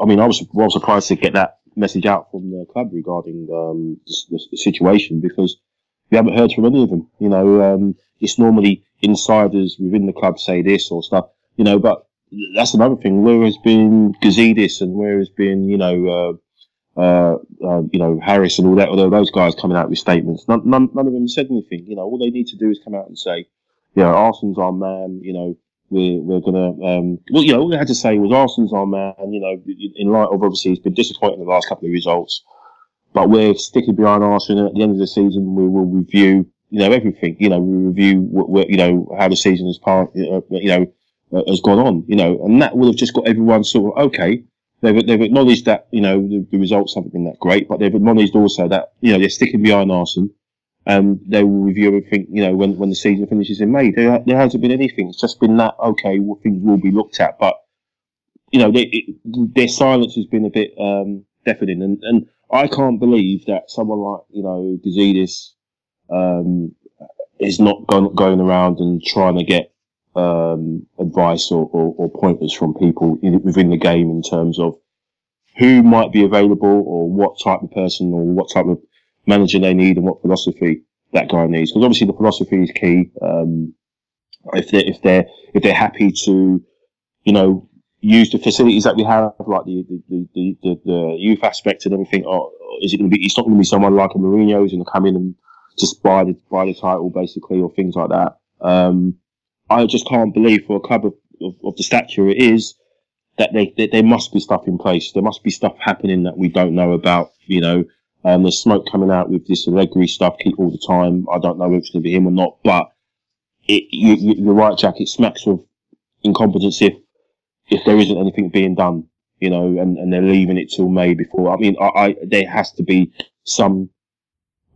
I mean, I was well surprised to get that message out from the club regarding um, the, the situation because we haven't heard from any of them. You know, um, it's normally insiders within the club say this or stuff, you know, but that's another thing. Where has been Gazidis and where has been, you know, uh, uh, uh, you know, Harris and all that, although those guys coming out with statements, none, none, none of them said anything. You know, all they need to do is come out and say, you know, Arsene's our man, you know, we're, we're gonna, um, well, you know, all they had to say was Arsene's our man, you know, in light of obviously he's been disappointing the last couple of results, but we're sticking behind Arsene at the end of the season, we will review, you know, everything, you know, we review what, what you know, how the season has part, uh, you know, uh, has gone on, you know, and that would have just got everyone sort of, okay, they've, they've acknowledged that, you know, the, the results haven't been that great, but they've acknowledged also that, you know, they're sticking behind Arsene and they will review everything, you know, when, when the season finishes in May. There, there hasn't been anything. It's just been that, okay, well, things will be looked at. But, you know, they, it, their silence has been a bit um, deafening. And, and I can't believe that someone like, you know, Gazidis um, is not going, going around and trying to get um, advice or, or, or pointers from people in, within the game in terms of who might be available or what type of person or what type of manager they need and what philosophy that guy needs. Because obviously the philosophy is key. Um, if they if they're if they're happy to, you know, use the facilities that we have, like the the, the, the, the youth aspect and everything, or is it going to be? It's not going to be someone like a Mourinho who's going to come in and just buy the buy the title basically, or things like that. Um, I just can't believe for a club of, of, of the stature it is that they, they there must be stuff in place. There must be stuff happening that we don't know about. You know, um, there's smoke coming out with this Allegri stuff all the time. I don't know if it's going to be him or not, but it, you, you're right, Jack. It smacks of incompetence if if there isn't anything being done, you know, and, and they're leaving it till May before. I mean, I, I there has to be some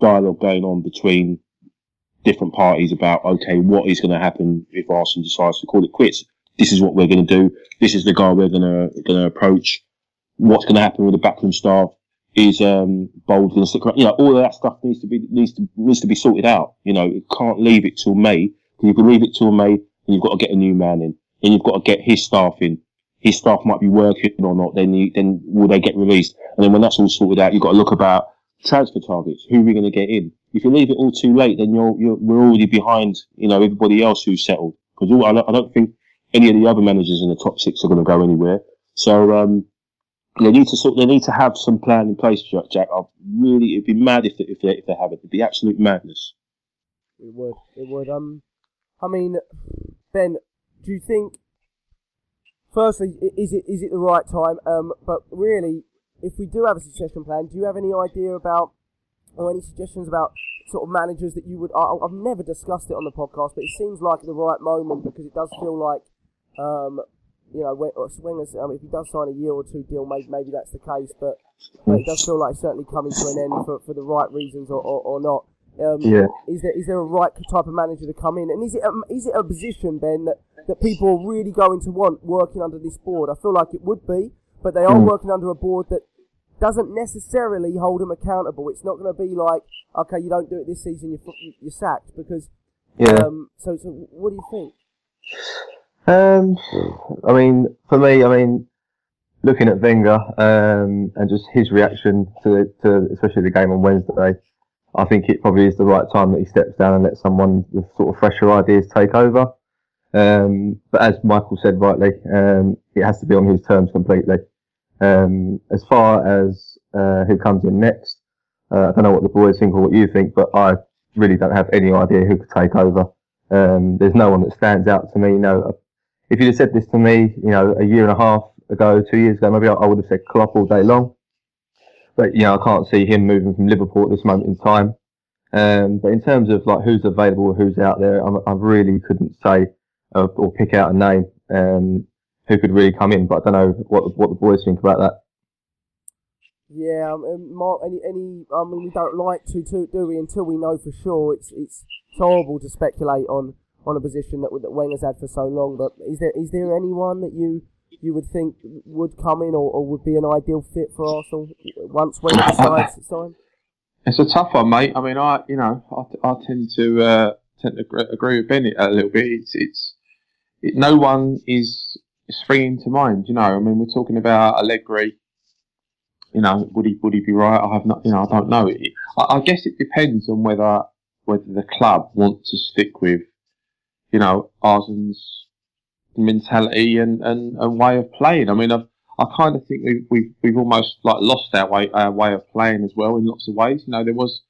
dialogue going on between different parties about okay, what is going to happen if Arsene decides to call it quits. This is what we're going to do. This is the guy we're going to going to approach. What's going to happen with the backroom staff? Is um, Bould going to stick around? You know, all of that stuff needs to be needs to needs to be sorted out. You know, you can't leave it till May. If you can leave it till May, then you've got to get a new man in, and you've got to get his staff in. His staff might be working or not. Then you, then will they get released? And then when that's all sorted out, you've got to look about transfer targets. Who are we going to get in? If you leave it all too late, then you're, you're we're already behind. You know everybody else who's settled because I don't, I don't think any of the other managers in the top six are going to go anywhere. So um, they need to sort. They need to have some plan in place, Jack. Jack. I really, it'd be mad if they, if they if they have it. It'd be absolute madness. It would. It would. Um, I mean, Ben, do you think? Firstly, is it is it the right time? Um, but really, if we do have a succession plan, do you have any idea about or any suggestions about sort of managers that you would? I, I've never discussed it on the podcast, but it seems like the right moment because it does feel like, um, you know, when, or Wenger's, I mean, if he does sign a year or two deal, maybe maybe that's the case, but, but it does feel like it's certainly coming to an end for, for the right reasons or, or, or not. Um, Yeah. is there is there a right type of manager to come in, and is it a, is it a position Ben that, that people are really going to want working under this board? I feel like it would be, but they are Mm. working under a board that doesn't necessarily hold him accountable. It's not going to be like, okay, you don't do it this season, you're you're sacked because. Yeah. Um, so so what do you think? Um, I mean, for me, I mean, looking at Wenger um, and just his reaction to, to especially the game on Wednesday, I think it probably is the right time that he steps down and lets someone with sort of fresher ideas take over. Um, but as Michael said rightly, um, it has to be on his terms completely. Um, as far as uh, who comes in next, uh, I don't know what the boys think or what you think, but I really don't have any idea who could take over. Um, there's no one that stands out to me. You know, if you'd have said this to me, you know, a year and a half ago, two years ago, maybe I, I would have said Klopp all day long. but you know, I can't see him moving from Liverpool at this moment in time. Um, but in terms of like who's available, who's out there, I'm, i really couldn't say uh, or pick out a name um, who could really come in. But I don't know what what the boys think about that. Yeah, um, Mark, any, any, I mean, we don't like to, to, do we, until we know for sure. It's, it's, horrible to speculate on, on a position that, that Wenger's had for so long. But is there, is there anyone that you, you would think would come in or, or would be an ideal fit for Arsenal once Wenger decides it's time? It's a tough one, mate. I mean, I, you know, I, I tend to, uh, tend to agree with Bennett a little bit. It's, it's, it, no one is springing to mind. You know, I mean, we're talking about Allegri you know, would he would he be right? I have not, you know, I don't know. I, I guess it depends on whether whether the club wants to stick with, you know, Arsenal's mentality and, and, and way of playing. I mean, I've, I kind of think we've, we've we've almost like lost our way our way of playing as well in lots of ways. You know, there was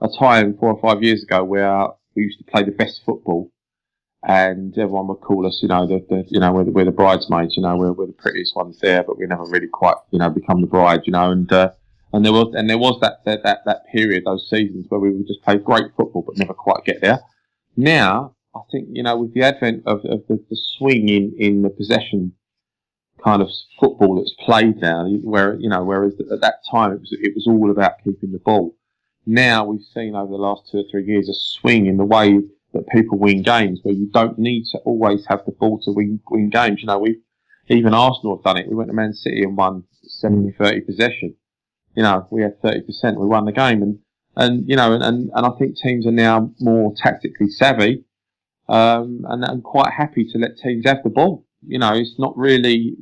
a time four or five years ago where we used to play the best football and everyone would call us, you know, the, the you know, we're the, we're the, bridesmaids, you know, we're, we're the prettiest ones there, but we never really quite, you know, become the bride, you know, and uh, and there was and there was that, that that that period, those seasons where we would just play great football but never quite get there. Now, I think you know, with the advent of, of the, the swing in in the possession kind of football that's played now, where you know, whereas at that time it was it was all about keeping the ball. Now we've seen over the last two or three years a swing in the way that people win games where you don't need to always have the ball to win, win games. You know, we've even Arsenal have done it. We went to Man City and won 70-30 possession. You know, we had 30%, we won the game. And, and you know, and, and, and I think teams are now more tactically savvy um, and, and quite happy to let teams have the ball. You know, it's not really,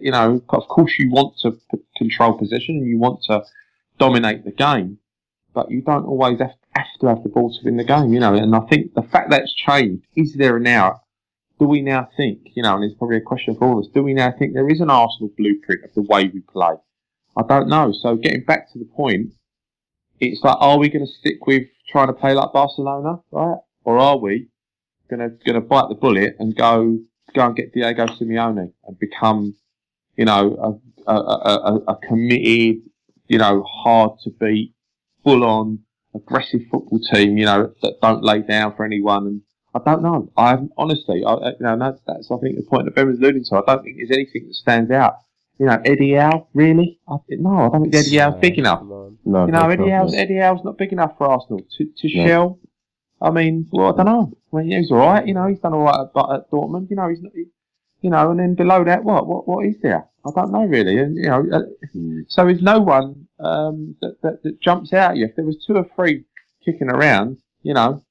you know, of course you want to control position and you want to dominate the game, but you don't always have to have the ball to win the game, you know. And I think the fact that's changed, is there now, do we now think, you know, and it's probably a question for all of us, do we now think there is an Arsenal blueprint of the way we play? I don't know. So getting back to the point, it's like, are we going to stick with trying to play like Barcelona, right? Or are we going to going to bite the bullet and go go and get Diego Simeone and become, you know, a, a, a, a committed, you know, hard to beat, full on aggressive football team, you know, that don't lay down for anyone. And I don't know. I honestly, I, you know, that's, that's I think the point that Ben was alluding to. I don't think there's anything that stands out. You know, Eddie Howe, really? I, no, I don't think Eddie Howe's big enough. No, you know, Eddie Howe's, Eddie Howe's not big enough for Arsenal. To, to no. Shell, I mean, well, I don't know. I mean, he's all right. You know, he's done all right at, at Dortmund. You know, he's not. He, you know, and then below that, what, what, what is there? I don't know really. And you know, uh, hmm. so is no one um, that, that, that jumps out at you. If there was two or three kicking around, you know,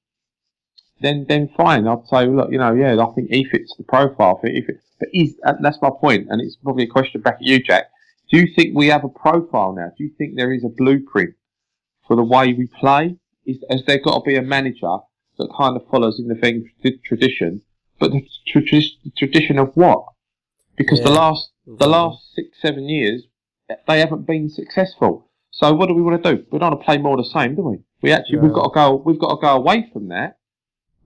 then then fine. I'd say, look, you know, yeah, I think he fits the profile. For if it, but he's, that's my point, and it's probably a question back at you, Jack. Do you think we have a profile now? Do you think there is a blueprint for the way we play? Is, has there got to be a manager that kind of follows in the thing tradition? But the tra- tradition of what? Because yeah. the last the last six seven years they haven't been successful. So what do we want to do? We don't want to play more the same, do we? We actually yeah. we've got to go we've got to go away from that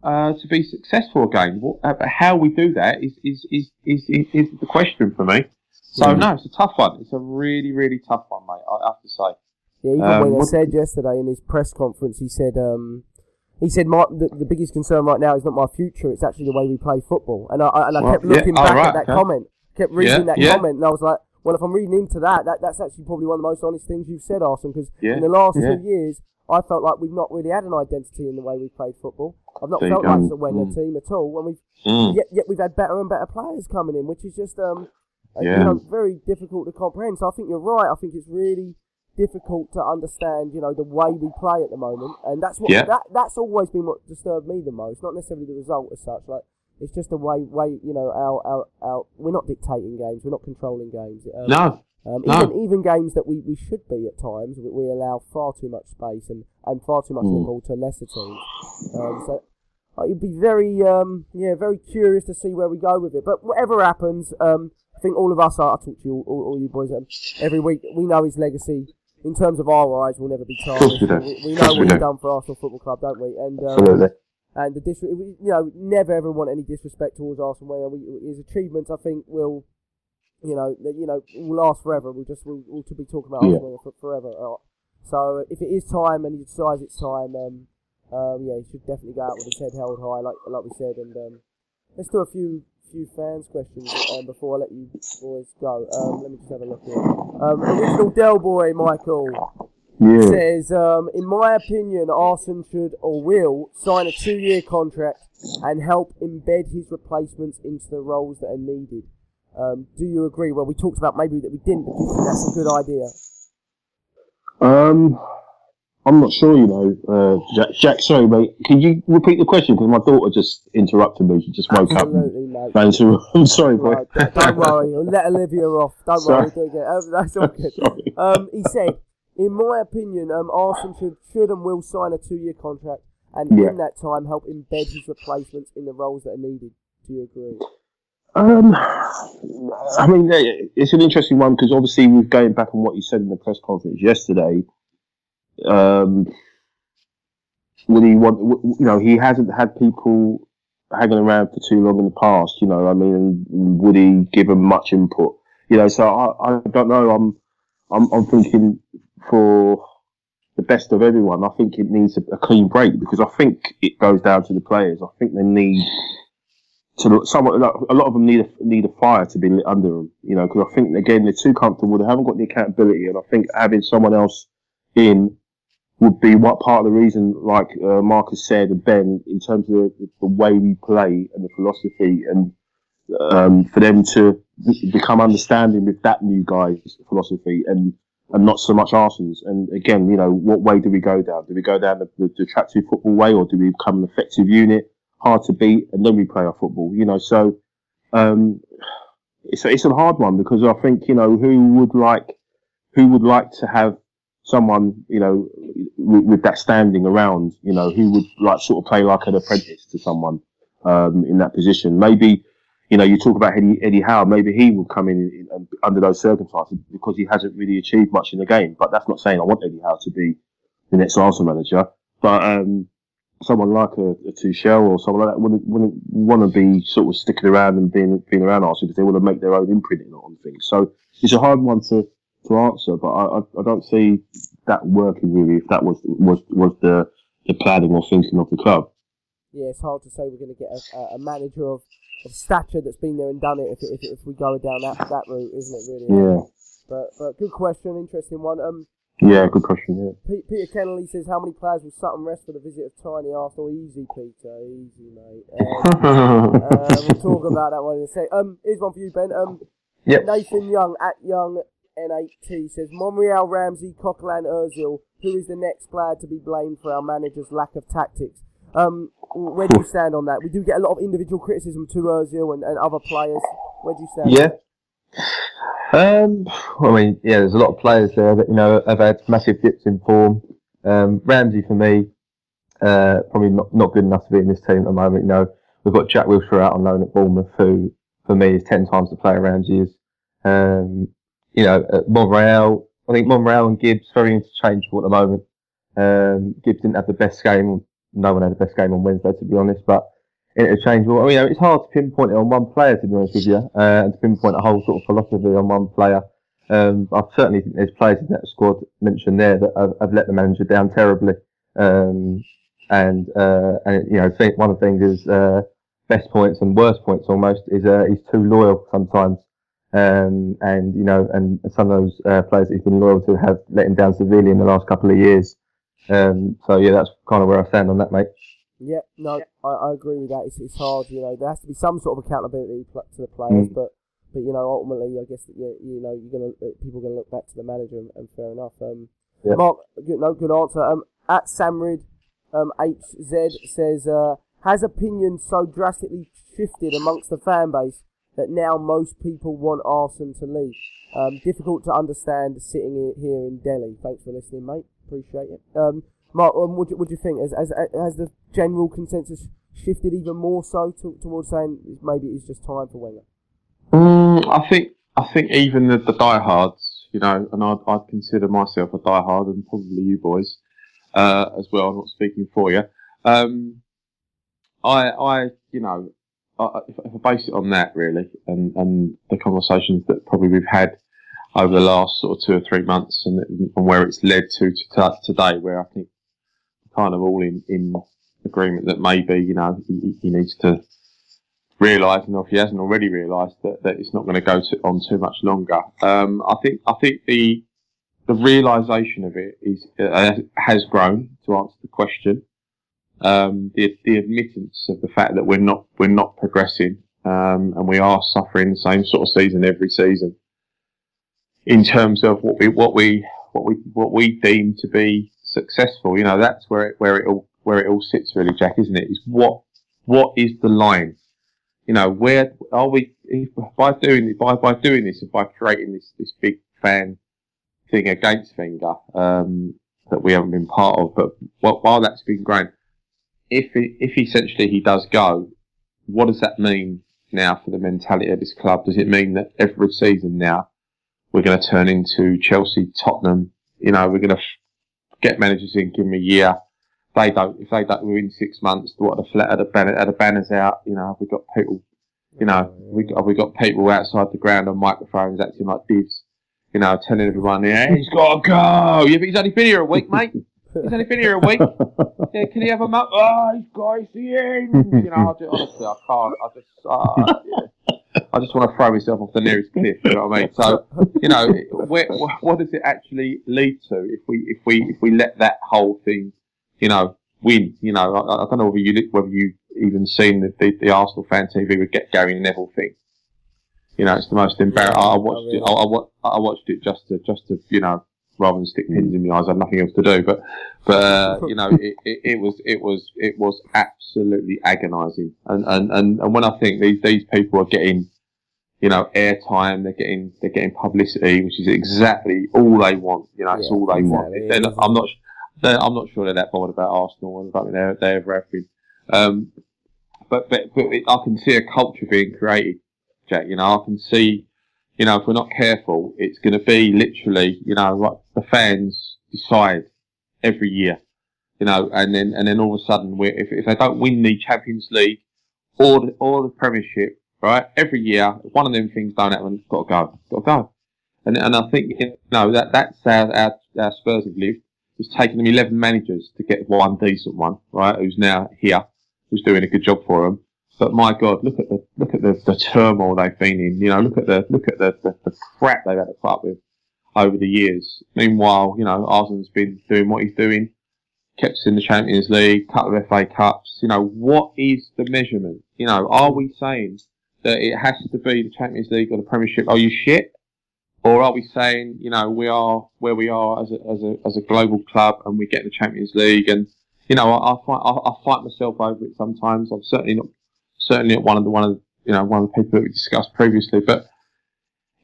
uh, to be successful again. What, uh, how we do that is is, is, is, is the question for me. So mm. no, it's a tough one. It's a really really tough one, mate. I have to say. Yeah, even um, when I said yesterday in his press conference, he said um, he said my, the, the biggest concern right now is not my future; it's actually the way we play football. And I, I and I well, kept looking yeah, back right, at that comment, kept reading yeah, that comment, and I was like, well, if I'm reading into that, that that's actually probably one of the most honest things you've said, Arsene, because in the last two years, I felt like we've not really had an identity in the way we played football. I've not felt like it's a Wenger mm. team at all, and we've mm. yet, yet we've had better and better players coming in, which is just um, yeah. you know, very difficult to comprehend. So I think you're right. I think it's really difficult to understand, you know, the way we play at the moment, and that's what yeah. that that's always been what disturbed me the most. Not necessarily the result as such, like it's just the way way you know our our, our we're not dictating games, we're not controlling games. Um, no, um, even, no. even games that we, we should be at times, we, we allow far too much space and, and far too much mm. ball to lesser teams. Um, so uh, you'd be very um, yeah very curious to see where we go with it. But whatever happens, um, I think all of us are. I talk to you all, all, all you boys um, every week. We know his legacy in terms of our eyes will never be tarnished. We, we, know what he's done for Arsenal Football Club, don't we? And um, Absolutely. And the dis- you know, never ever want any disrespect towards Arsene Wenger. We, his achievements, I think, will you know, you know, will last forever. We'll just we'll, we'll be talking about Yeah. Arsenal for, forever. Uh, So if it is time and he decides it's time, um, um, yeah, he should definitely go out with his head held high, like like we said. And um, let's do a few few fans questions um, before I let you boys go. Um, let me just have a look here. Um, original Del Boy Michael Yeah. says, um, in my opinion, Arsene should or will sign a two-year contract and help embed his replacements into the roles that are needed. Um, do you agree? Well, we talked about maybe that we didn't, but you think that's a good idea? Um, I'm not sure, you know, uh, Jack, Jack, sorry, mate. Can you repeat the question? Because my daughter just interrupted me. She just woke up. Absolutely, mate. I'm sorry, boy. Right, don't- don't worry, let Olivia off. Don't worry, don't get, um, that's all good. Sorry. Um, he said, in my opinion, um, Arsene should, should and will sign a two-year contract and Yeah. in that time help embed his replacements in the roles that are needed. Do you agree? Um, I mean, eh, it's an interesting one because obviously, we're going back on what you said in the press conference yesterday. Um, would he want? You know, he hasn't had people hanging around for too long in the past. You know, I mean, would he give them much input? You know, so I, I don't know. I'm, I'm, I'm thinking for the best of everyone. I think it needs a, a clean break because I think it goes down to the players. I think they need to somewhat a lot of them need a, need a fire to be lit under them, you know, because I think again they're too comfortable. They haven't got the accountability, and I think having someone else in would be what part of the reason, like uh, Marcus said and Ben, in terms of the, the way we play and the philosophy, and um, for them to become understanding with that new guy's philosophy and and not so much Arsene's. And again, you know, what way do we go down? Do we go down the, the, the attractive football way, or do we become an effective unit? hard to beat, and then we play our football. You know, so um, it's it's a hard one because I think you know who would like who would like to have someone you know with, with that standing around. You know, who would like sort of play like an apprentice to someone um, in that position. Maybe. You know, you talk about Eddie, Eddie Howe. Maybe he would come in, in, under those circumstances because he hasn't really achieved much in the game. But that's not saying I want Eddie Howe to be the next Arsenal manager. But um, someone like a, a Tuchel or someone like that wouldn't, wouldn't want to be sort of sticking around and being being around Arsenal because they want to make their own imprint on things. So it's a hard one to, to answer, but I, I, I don't see that working really if that was was was the the planning or thinking of the club. Yeah, it's hard to say we're going to get a, a, a manager of, of stature that's been there and done it if, if, if we go down that, that route, isn't it, really? Yeah, But, but good question, interesting one. Um, yeah, good question. Yeah. Peter Kennelly says, how many players will Sutton rest for the visit of Tiny Arsenal? Easy, Peter, easy, mate. Um, uh, we'll talk about that one in a sec. Um, here's one for you, Ben. Um, Yep. Nathan Young at Young N8T says Monreal, Ramsey, Coquelin, Özil. Who is the next player to be blamed for our manager's lack of tactics? Um, where do you stand on that? We do get a lot of individual criticism to Özil and, and other players. Where do you stand? Yeah. Um, I mean, yeah, there's a lot of players there that you know have had massive dips in form. Um, Ramsey for me, uh, probably not not good enough to be in this team at the moment. You know, we've got Jack Wilshere out on loan at Bournemouth, who for me is ten times the player Ramsey is. Um, you know, Monreal, I think Monreal and Gibbs very interchangeable at the moment. Um, Gibbs didn't have the best game. No one had the best game on Wednesday, to be honest, but interchangeable. I mean, you know, it's hard to pinpoint it on one player, to be honest with you, uh, and to pinpoint a whole sort of philosophy on one player. Um, I certainly think there's players in that squad mentioned there that have, have let the manager down terribly. Um, and, uh, and, you know, one of the things is, uh, best points and worst points almost is, uh, he's too loyal sometimes. Um, and, you know, and some of those, uh, players that he's been loyal to have let him down severely in the last couple of years. Um, so yeah, that's kind of where I stand on that, mate. Yeah, no, I, I agree with that. It's, it's hard, you know. There has to be some sort of accountability to the players, Mm. but but you know, ultimately, I guess that you, you know you're gonna uh, people are gonna look back to the manager, and, and fair enough. Um, Yeah. Mark, good, no good answer. Um, at Samrid, um, HZ says, uh, has opinion so drastically shifted amongst the fan base that now most people want Arsene to leave? Um, difficult to understand sitting here in Delhi. Thanks for listening, mate. Appreciate it. Um, Mark, um, what, do, what do you think? Has, has, has the general consensus shifted even more so to, towards saying maybe it's just time for Wenger? Mm, I think I think even the, the diehards, you know, and I'd, I'd consider myself a diehard, and probably you boys uh, as well. I'm not speaking for you. Um, I, I, you know, If, if I base it on that really, and and the conversations that probably we've had over the last sort of two or three months, and, and where it's led to, to today, where I think kind of all in in agreement that maybe you know he, he needs to realise, and if he hasn't already realised that, that it's not going to go on too much longer. Um, I think I think the the realisation of it is uh, has grown to answer the question. Um, the the admittance of the fact that we're not we're not progressing, um, and we are suffering the same sort of season every season. In terms of what we what we what we what we deem to be successful, you know, that's where it where it all where it all sits really, Jack, isn't it? Is what what is the line? You know, where are we if, by doing by by doing this and by creating this this big fan thing against Wenger um, that we haven't been part of, but while that's been great, if if essentially he does go, what does that mean now for the mentality of this club? Does it mean that every season now we're going to turn into Chelsea, Tottenham? You know, we're going to get managers in, give them a year. They don't. If they don't win six months, what the flat, are the, banner, are the banners out? You know, have we got people? You know, we have we got people outside the ground on microphones acting like divs? You know, telling everyone, yeah, he's got to go. Yeah, but he's only been here a week, mate. He's only been here a week. Yeah, can he have a mug? Oh, he's end. You know, I just, honestly, I can't. I just, uh, yeah. I just want to throw myself off the nearest cliff. You know what I mean? So, you know, where, what does it actually lead to if we if we if we let that whole thing, you know, win? You know, I, I don't know whether you whether you even seen the, the, the Arsenal fan TV with get Gary Neville thing. You know, it's the most embarrassing. I watched it. I, I, I watched it just to just to you know rather than stick pins in my eyes. I had nothing else to do. But, but uh, you know, it, it, it, was it was it was absolutely agonising. And, and and and when I think these these people are getting, you know, airtime, they're getting they're getting publicity, which is exactly all they want. You know, it's yeah, all they exactly. want. Not, I'm not. I'm not sure they're that bothered about Arsenal. I don't think they're, they ever have been. Um, but but, but it, I can see a culture being created, Jack. You know, I can see you know, if we're not careful, it's going to be literally, you know, the fans decide every year, you know, and then and then all of a sudden, we if if they don't win the Champions League or the, or the Premiership, right, every year, one of them things don't happen, got to go, got to go, and and I think you know that that's how our, our Spurs have lived. It's taken them 11 managers to get one decent one, right? Who's now here, who's doing a good job for them. But my God, look at the look at the, the turmoil they've been in. You know, look at the look at the, the, the crap they've had to put up with over the years. Meanwhile, you know, Arsene's been doing what he's doing, kept us in the Champions League, couple of FA Cups. You know, what is the measurement? You know, are we saying that it has to be the Champions League or the Premiership? Are you shit? Or are we saying, you know, we are where we are as a, as a, as a global club and we get the Champions League and, you know, I, I fight, I, I fight myself over it sometimes. I'm certainly not certainly one of the one of you know one of the people that we discussed previously. But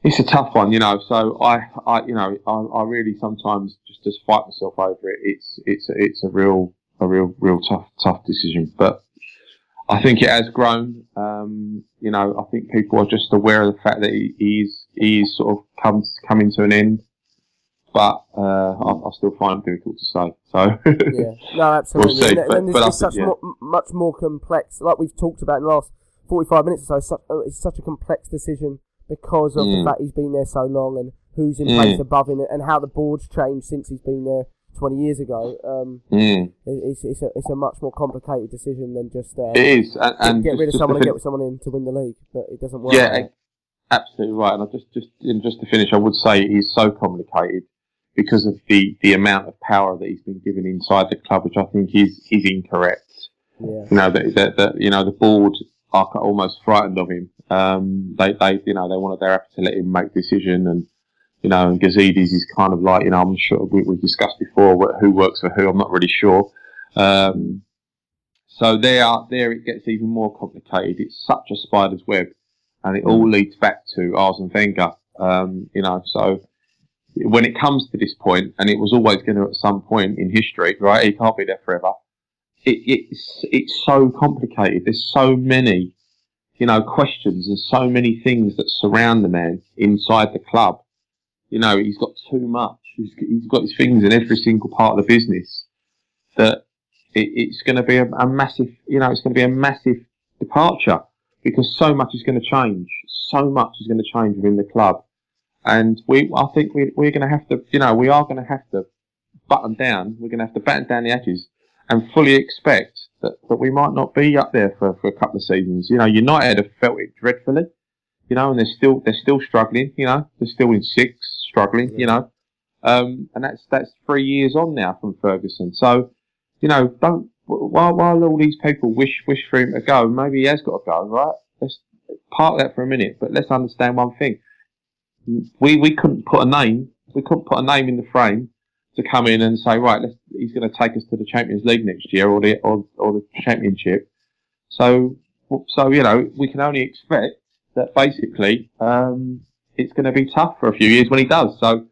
it's a tough one, you know. So I, I you know, I, I really sometimes just just fight myself over it. It's it's it's a real a real real tough tough decision, but. I think it has grown. Um, you know, I think people are just aware of the fact that he, he's he's sort of come coming to an end but uh, I, I, still find it difficult to say. So yeah, no, absolutely. we'll see. And, but, and but such yeah. more, much more complex, like we've talked about in the last forty-five minutes or so. Uh, it's such a complex decision because of mm. the fact he's been there so long and who's in mm. place above him and how the board's changed since he's been there 20 years ago. Um, mm. it's, it's, a, it's a much more complicated decision than just uh, it is, and, and get, rid of someone and get someone in to win the league, but it doesn't work. Yeah, absolutely right. And I just just just to finish, I would say it is so complicated because of the, the amount of power that he's been given inside the club, which I think is is incorrect. Yeah. You know that, that, that you know the board are almost frightened of him. Um, they they you know they wanted their to let him make decision, and you know and Gazidis is kind of like you know I'm sure we, we discussed before who works for who. I'm not really sure. Um, so there there it gets even more complicated. It's such a spider's web, and it all mm. leads back to Arsene Wenger. Um, you know so when it comes to this point, and it was always going to at some point in history, right? He can't be there forever. It, it's it's so complicated. There's so many, you know, questions and so many things that surround the man inside the club. You know, he's got too much. He's, he's got his things in every single part of the business. That it, it's going to be a, a massive, you know, it's going to be a massive departure because so much is going to change. So much is going to change within the club, and we, I think we, we're going to have to, you know, we are going to have to button down. We're going to have to batten down the edges and fully expect that, that we might not be up there for, for a couple of seasons. You know, United have felt it dreadfully, you know, and they're still they're still struggling. You know, they're still in six, struggling. You know, um, and that's that's three years on now from Ferguson. So, you know, don't while while all these people wish wish for him to go, maybe he has got to go. Right? Let's park that for a minute, but let's understand one thing. We we couldn't put a name. We couldn't put a name in the frame to come in and say, right, he's going to take us to the Champions League next year or the or, or the Championship. So so you know we can only expect that basically um, it's going to be tough for a few years when he does. So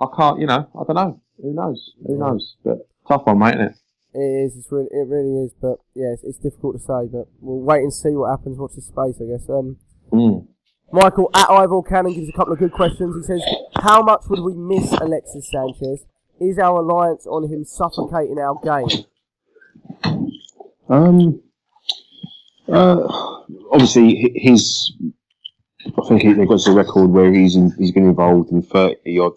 I can't, you know, I don't know. Who knows? Who knows? But tough one, mate, isn't it? It is. It's really, it really is. But yeah, it's, it's, difficult to say. But we'll wait and see what happens. Watch this space, I guess. Um, mm. Michael at Ivor Cannon gives a couple of good questions. He says, "How much would we miss Alexis Sanchez? Is our reliance on him suffocating our game?" Um. Uh, obviously, his. I think they've got a record where he's in, he's been involved in thirty odd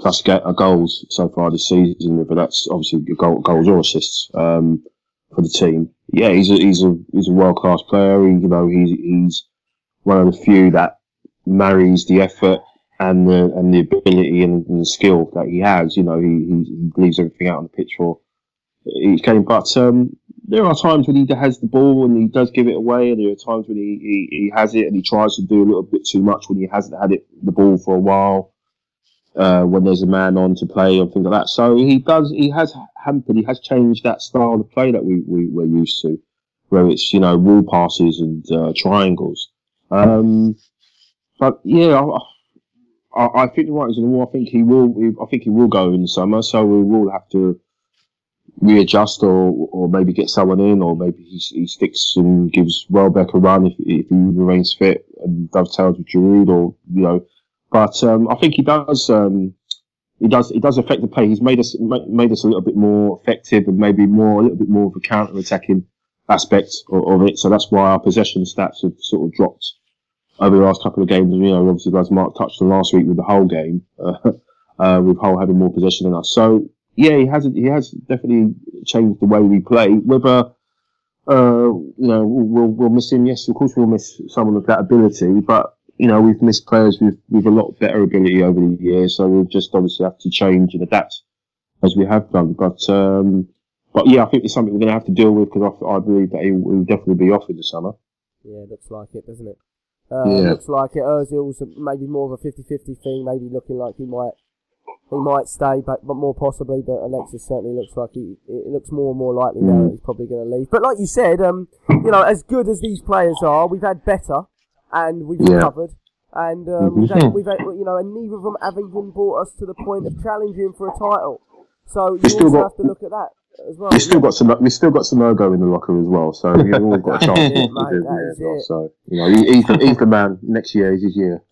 plus uh, goals so far this season. But that's obviously goal, goals or assists um, for the team. Yeah, he's a he's a he's a world class player. He, you know, he's he's one of the few that marries the effort and the and the ability and, and the skill that he has. You know, he, he, leaves everything out on the pitch for each game. But um, there are times when he has the ball and he does give it away, and there are times when he, he, he has it and he tries to do a little bit too much when he hasn't had it the ball for a while. Uh, when there's a man on to play and things like that. So he does, he has hampered, he has changed that style of play that we, we, we're used to, where it's, you know, wall passes and uh, triangles. Um, but yeah, I, I, I think the writers on the wall, I think he will, I think he will go in the summer, so we will have to readjust or, or maybe get someone in, or maybe he, he sticks and gives Welbeck a run if, if he remains fit and dovetails with Giroud, or, you know, but um, I think he does. Um, he does. He does affect the play. He's made us made us a little bit more effective and maybe more a little bit more of a counter attacking aspect of, of, it. So that's why our possession stats have sort of dropped over the last couple of games. You know, obviously, as Mark touched on last week with the whole game, uh, uh, with Hull having more possession than us. So yeah, he has he has definitely changed the way we play. Whether uh, you know we'll, we'll miss him, yes, of course we'll miss someone of that ability, but you know, we've missed players with, with a lot better ability over the years, so we'll just obviously have to change and adapt as we have done. But, um, but yeah, I think it's something we're going to have to deal with because I, I, believe that he will definitely be off in the summer. Yeah, looks like it, doesn't it? Uh, yeah. Looks like it. Ozil's maybe more of a 50-50 thing, maybe looking like he might he might stay, but, but more possibly. But Alexis certainly looks like he. It looks more and more likely mm. now that he's probably going to leave. But like you said, um, you know, as good as these players are, we've had better and we've yeah. recovered. And um, mm-hmm. we've, had, we've had, you know, and neither of them have even brought us to the point of challenging for a title. So you also got, have to look at that as well. We still got some. We still got some Ergo in the locker as well. So we've all got a chance to do it. Well. So you know, he, he's, the, he's the man. Next year is his year.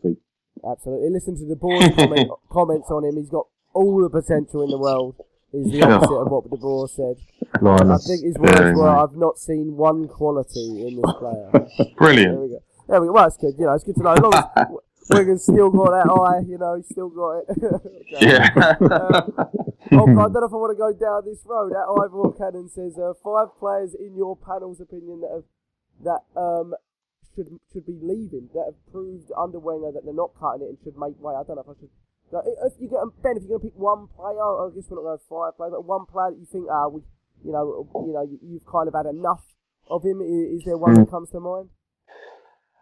Absolutely. Listen to the board comment, comments on him. He's got all the potential in the world. Is the opposite of what De Boer said. I think his words were, "I've not seen one quality in this player." Brilliant. There we go. Well, that's good. You know, it's good to know. As long as Wigan's still got that eye, you know, he's still got it. yeah. um, oh, I don't know if I want to go down this road. That Ivor Cannon says uh, five players in your panel's opinion that have that um should should be leaving that have proved under Wenger that they're not cutting it and should make way. I don't know if I should. If you get Ben, if you're gonna pick one player, I guess we're not going five players, but one player that you think, ah, uh, we, you know, you know, you've kind of had enough of him. Is, is there one that hmm. comes to mind?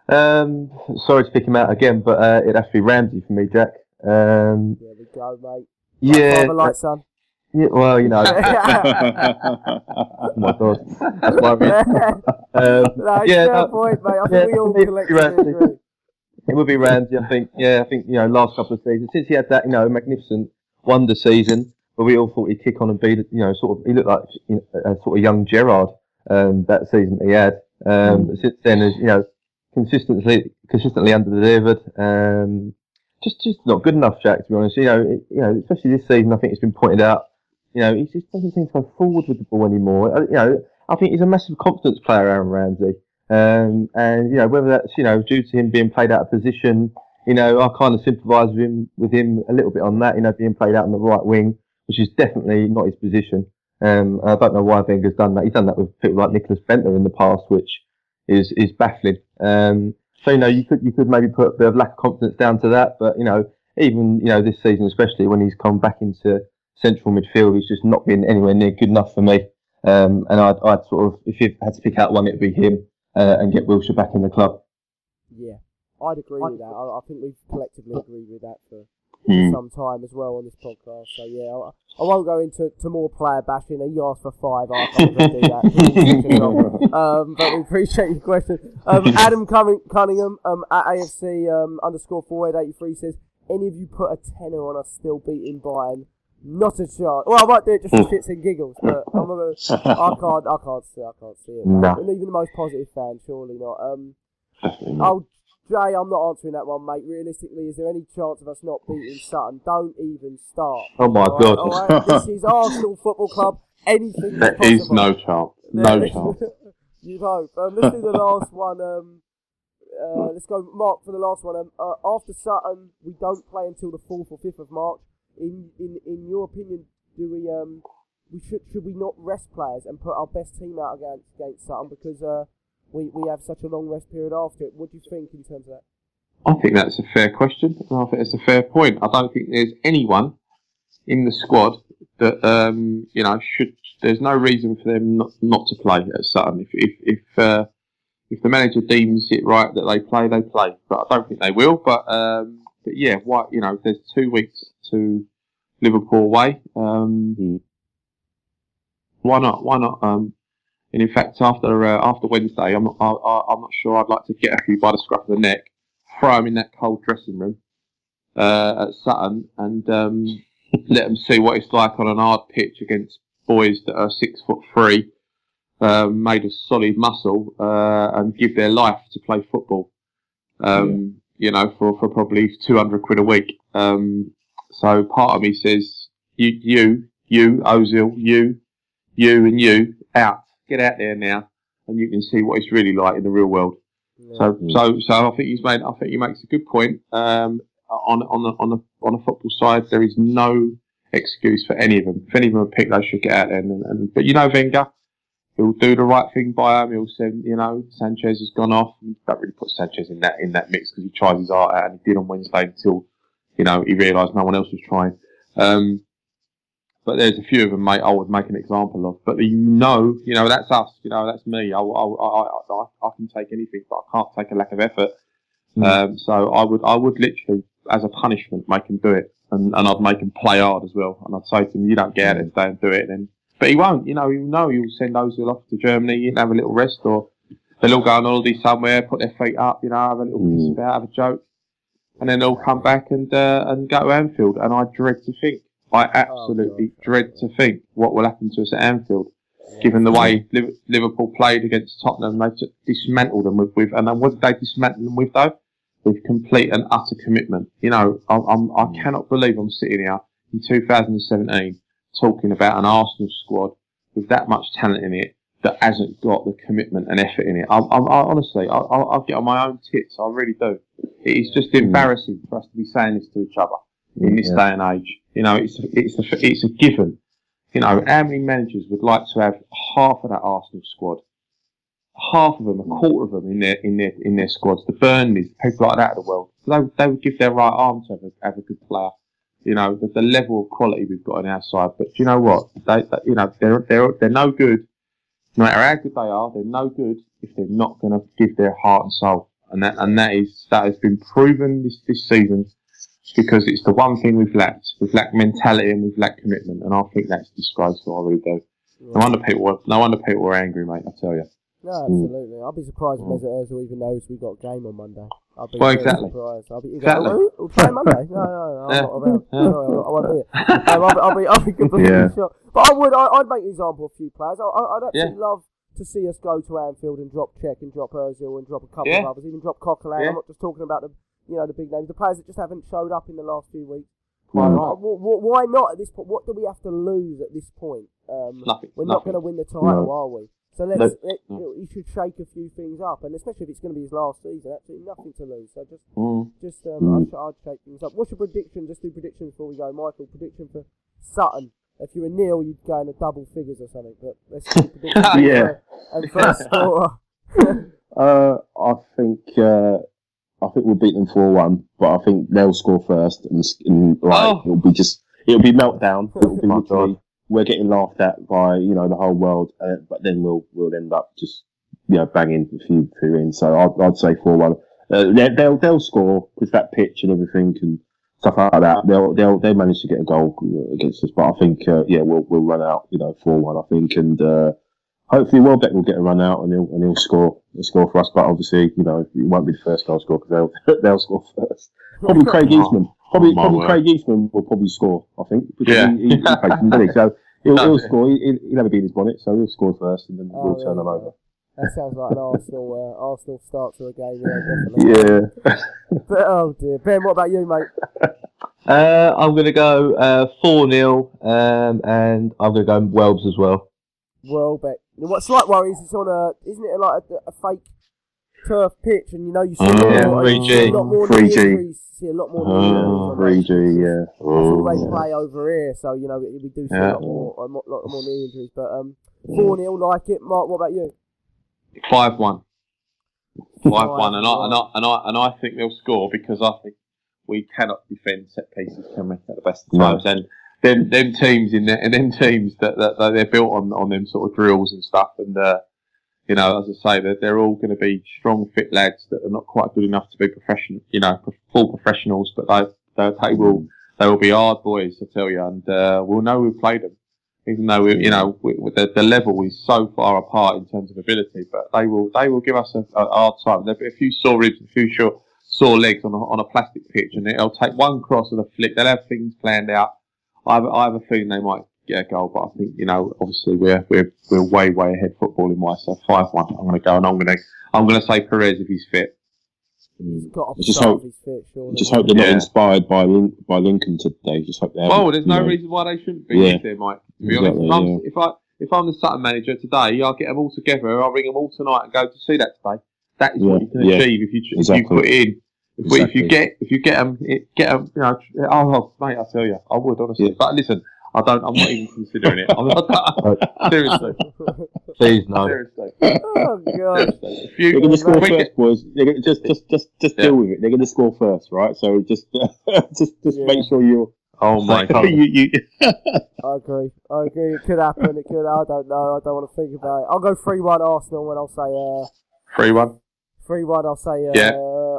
Um, sorry to pick him out again, but uh, it'd have to be Ramsey for me, Jack. Um, there we go, mate. Yeah. Light, son. Yeah, well, you know. oh my god. That's my um, no, yeah, no, point, mate. I think yeah, we all collectively agree. It would be Ramsey, I think. Yeah, I think, you know, last couple of seasons, since he had that, you know, magnificent wonder season, where we all thought he'd kick on and be, you know, sort of, he looked like you know, a sort of young Gerrard um, that season that he had. Um, mm. Since then, as you know, consistently consistently under delivered. Um, just just not good enough, Jack. To be honest, you know, it, you know, especially this season, I think it's been pointed out. You know, he just doesn't seem to go forward with the ball anymore. Uh, you know, I think he's a massive confidence player, Aaron Ramsey. Um, and you know whether that's you know due to him being played out of position, you know I kind of sympathise with him with him a little bit on that. You know being played out on the right wing, which is definitely not his position. Um, I don't know why Wenger's done that. He's done that with people like Nicklas Bendtner in the past, which is is baffling. Um, so you know you could you could maybe put a bit of lack of confidence down to that, but you know even you know this season especially when he's come back into central midfield, he's just not been anywhere near good enough for me. Um, and I'd, I'd sort of if you had to pick out one, it'd be him uh, and get Wilshere back in the club. Yeah, I'd agree with that. I, I think we've collectively agree with that for Hmm. some time as well on this podcast. So yeah, I, I won't go into to more player bashing. He asked for five. I can't do that. Um, but we appreciate your question. Um, Adam Cunningham um, at AFC um, underscore four eight eighty three says, "Any of you put a tenner on us still beating Bayern? Not a chance. Well, I might do it just for shits and giggles, but I'm gonna, I can't. I can't see. I can't see it. No. Even the most positive fan, surely not. Um. Oh, Jay, I'm not answering that one, mate. Realistically, is there any chance of us not beating Sutton? Don't even start. Oh my All right, god! all right? This is Arsenal Football Club. Anything is There is possible. no chance. No There- chance. You'd hope. Um, let's do the last one. Um, uh, let's go, Mark, for the last one. Um, uh, after Sutton, we don't play until the fourth or fifth of March. In in in your opinion, do we um we should should we not rest players and put our best team out against against Sutton because uh we we have such a long rest period after it? What do you think in terms of that? I think that's a fair question. and I think it's a fair point. I don't think there's anyone in the squad that um, you know should. There's no reason for them not, not to play at Sutton. If if if, uh, if the manager deems it right that they play, they play. But I don't think they will. But um, but yeah, why you know, there's two weeks to Liverpool away. Um, Mm. Why not? Why not? Um, and in fact, after uh, after Wednesday, I'm not, I, I, I'm not sure I'd like to get a few by the scruff of the neck, throw them in that cold dressing room uh, at Sutton, and um, let them see what it's like on an hard pitch against boys that are six foot three, um, made of solid muscle, uh, and give their life to play football. Um, You know, for, for probably two hundred quid a week. Um, so part of me says, you, you, you, Ozil, you, you, and you, out, get out there now, and you can see what it's really like in the real world. So, Mm. so, so I think he's made. I think he makes a good point. Um, on on the on the on the football side, there is no excuse for any of them. If any of them are picked, they should get out there. And, and but you know, Wenger, he'll do the right thing by them. He'll send, you know, Sanchez has gone off. You don't really put Sanchez in that in that mix because he tries his art out, and he did on Wednesday until you know he realised no one else was trying. Um, but there's a few of them, mate. I would make an example of. But you know, you know, that's us. You know, that's me. I, I, I, I, I can take anything, but I can't take a lack of effort. Mm. Um, so I would, I would literally, as a punishment, make him do it, and, and I'd make him play hard as well. And I'd say to him, "You don't get out there today and do it." Then, but he won't. You know, he'll know. He'll send Ozil off to Germany and have a little rest, or they'll all go on holiday somewhere, put their feet up, you know, have a little Mm. piss about, have a joke, and then they'll come back and uh, and go to Anfield. And I dread to think. I oh, absolutely God. dread to think what will happen to us at Anfield, given the way Liverpool played against Tottenham. They dismantled them with, with and then what did they dismantle them with though? With complete and utter commitment. You know, I, I'm, I mm. cannot believe I'm sitting here in 2017 talking about an Arsenal squad with that much talent in it that hasn't got the commitment and effort in it. I, I, I honestly, I, I, I'll get on my own tits. I really do. It is just mm. embarrassing for us to be saying this to each other in this Yeah. day and age. You know, it's a, it's a, it's a given. You know, how many managers would like to have half of that Arsenal squad, half of them, a quarter of them in their in their in their squads, the Burnleys, people like that of the world. They, they would give their right arm to have a, have a good player. You know, the, the level of quality we've got on our side. But do you know what? They, they you know, they're they're they're no good. No matter how good they are, they're no good if they're not going to give their heart and soul. And that and that is that has been proven this this season because it's the one thing we've lacked. We've lacked mentality and we've lacked commitment, and I think that's disgraceful. I really do. No wonder people were no wonder people were angry, mate. I tell you. No, absolutely. I'll be surprised if Mesut Ozil even knows we've got a game on Monday. I'll be Well, exactly. surprised. I'll be, Exactly. Exactly. We'll play Monday. No, no, no. I'm Yeah. not around. Yeah. Sorry, I won't be here. Um, I'll, be, I'll, be, I'll be completely Yeah. sure. But I would, I, I'd make an example of a few players. I, I'd actually Yeah. love to see us go to Anfield and drop Cech and drop Ozil and drop a couple Yeah. of others, even drop Coquelin. I'm not just talking about the, you know, the big names, the players that just haven't showed up in the last few weeks. Quite Uh, right. wh- wh- why not at this point? What do we have to lose at this point? Um, Nothing. we're not going to win the title, No. are we? So let's, No. let, No. he should shake a few things up, and especially if it's going to be his last season, absolutely nothing to lose. So just, Mm. just um, Mm. I'd, I'd shake things up. What's your prediction? Just do predictions before we go, Michael. Prediction for Sutton. If you were Neil, you'd go into double figures or something. But let's do predictions. Yeah. And first scorer. Uh, I think uh, I think we'll beat them four one, but I think they'll score first, and, and like, Oh. it'll be just it'll be meltdown. It'll be literally we're getting laughed at by you know the whole world, uh, but then we'll we'll end up just you know banging a few few in. So I'd, I'd say four one. Uh, they- they'll they'll score with that pitch and everything and stuff like that. They'll they'll they manage to get a goal against us, but I think uh, yeah we'll we'll run out you know four one I think and. Uh, Hopefully, Welbeck will get a run out and he'll and he'll score a score for us. But obviously, you know, he won't be the first goal scorer because they'll they'll score first. Probably Craig Eastman. Probably my probably word. Craig Eastman will probably score. I think because Yeah. He, he, he some, really. So he'll, he'll score. He, he'll never be in his bonnet, so he'll score first and then Oh, we'll there turn them go. over. That sounds like an Arsenal uh, Arsenal start to a game. Yeah, definitely. Yeah. But, oh dear, Ben. What about you, mate? Uh, I'm going to go uh, 4 0, um, and I'm going to go Welbs as well. Welbeck. What slight worry is it's on a, isn't it like a, a fake turf pitch, and you know you see Oh, a, yeah, lot, 3G. see a lot more knee 3G. injuries. See a lot more knee injuries Oh, 3G. Yeah. That's all they Oh. play over here, so you know we, we do see a lot more, a lot more knee injuries. But um, four 0 like it. Mark, what about you? Five one. Five one, and I and I and I and I think they'll score because I think we cannot defend set pieces, can we? At the best of No. times, and them them teams in there, and them teams that, that, that they're built on on them sort of drills and stuff, and uh, you know, as I say, that they're all going to be strong, fit lads that are not quite good enough to be professional, you know, full professionals, but they they, they will they will be hard boys, I tell you, and uh, we'll know we've played them. Even though we, you know we- the, the level is so far apart in terms of ability, but they will they will give us a, a hard time. There'll be a few sore ribs, a few short, sore legs on a, on a plastic pitch, and it'll take one cross and a flick. They'll have things planned out. I have, I have a feeling they might get a goal, but I think you know obviously we're we're we're way way ahead footballing wise. So five one, I'm going to go, and I'm going to I'm going to say Perez if he's fit. He's got to Just start hope- his fit. Just hope they're not inspired by Lin- by Lincoln today. Just hope they. Well, oh, there's no know. reason why they shouldn't be Yeah. if they might. To be Exactly, honest, if, yeah. I'm, if I if I'm the Sutton manager today, I'll get them all together. I'll ring them all tonight and go to see that today. That is what you can yeah. achieve if you if Exactly. you put in. If, we, if you get if you get them get them, you know. Oh, mate, I tell you, I would honestly. Yeah. But listen, I don't. I'm not even considering it. I'm not, seriously, Please, no. seriously, oh god. seriously. If you, They're going to score first, get- boys. They're gonna, just, just, just, just Yeah. deal with it. They're going to score first, right? So just, just, just Yeah. make sure you're. oh my god. you, you, I agree. I agree. It could happen. It could. I don't know. I don't want to think about it. I'll go three one Arsenal, when I'll say uh Three one. three one. I'll say uh, Yeah.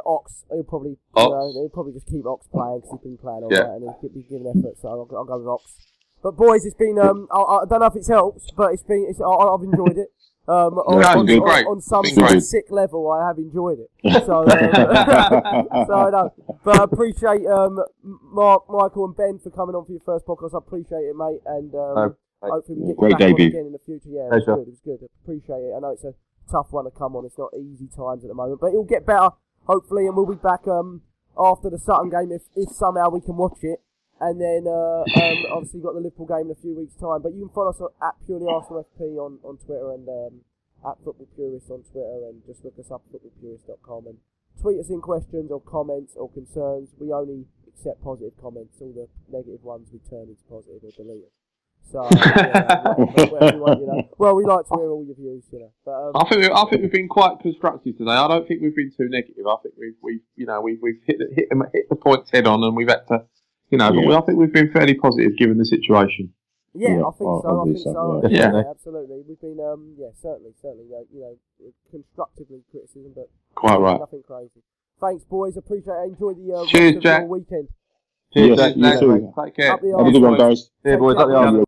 Ox. He'll probably Ox. You know, he'll probably just keep Ox playing because he's been playing all Yeah. right and he'll be giving effort. So I'll, I'll go with Ox. But boys, it's been um I, I don't know if it's helped, but it's been it's, I, I've enjoyed it. Um, on, Yeah, it's on, on- great. on some sort of sick level, I have enjoyed it. So, um, so I know. But I appreciate um, Mark, Michael, and Ben for coming on for your first podcast. I appreciate it, mate. And um, No, hopefully we get Great you back debut. on again in the future. Yeah, it was good. It was good. I appreciate it. I know it's a tough one to come on. It's not easy times at the moment, but it'll get better hopefully, and we'll be back um, after the Sutton game if, if somehow we can watch it. And then uh, um, obviously got the Liverpool game in a few weeks' time. But you can follow us at Purely Arsenal FP on, on Twitter and um, at Football Purist on Twitter, and just look us up at footballpurist.com and tweet us in questions or comments or concerns. We only accept positive comments. All the negative ones we turn into positive or delete. Them. So, yeah, whatever- whatever you want, you know. Well, we like to hear all your views, you know. But, um, I think we, I think we've been quite constructive today. I don't think we've been too negative. I think we've we've you know we've we've hit the, hit, them, hit the points head on, and we've had to you know. But we, I think we've been fairly positive given the situation. Yeah, Yeah, I think I- so. I I think so, so. yeah. Yeah, absolutely. We've been, um, yeah, certainly, certainly, uh, you know, constructively criticism, but Quite right. nothing crazy. Thanks, boys. Appreciate it. Enjoy the uh, Cheers, rest of Jack. your weekend. Yes, Thanks, you mate. Take care. Have a good one, guys. Yeah, boys, up the care. arse.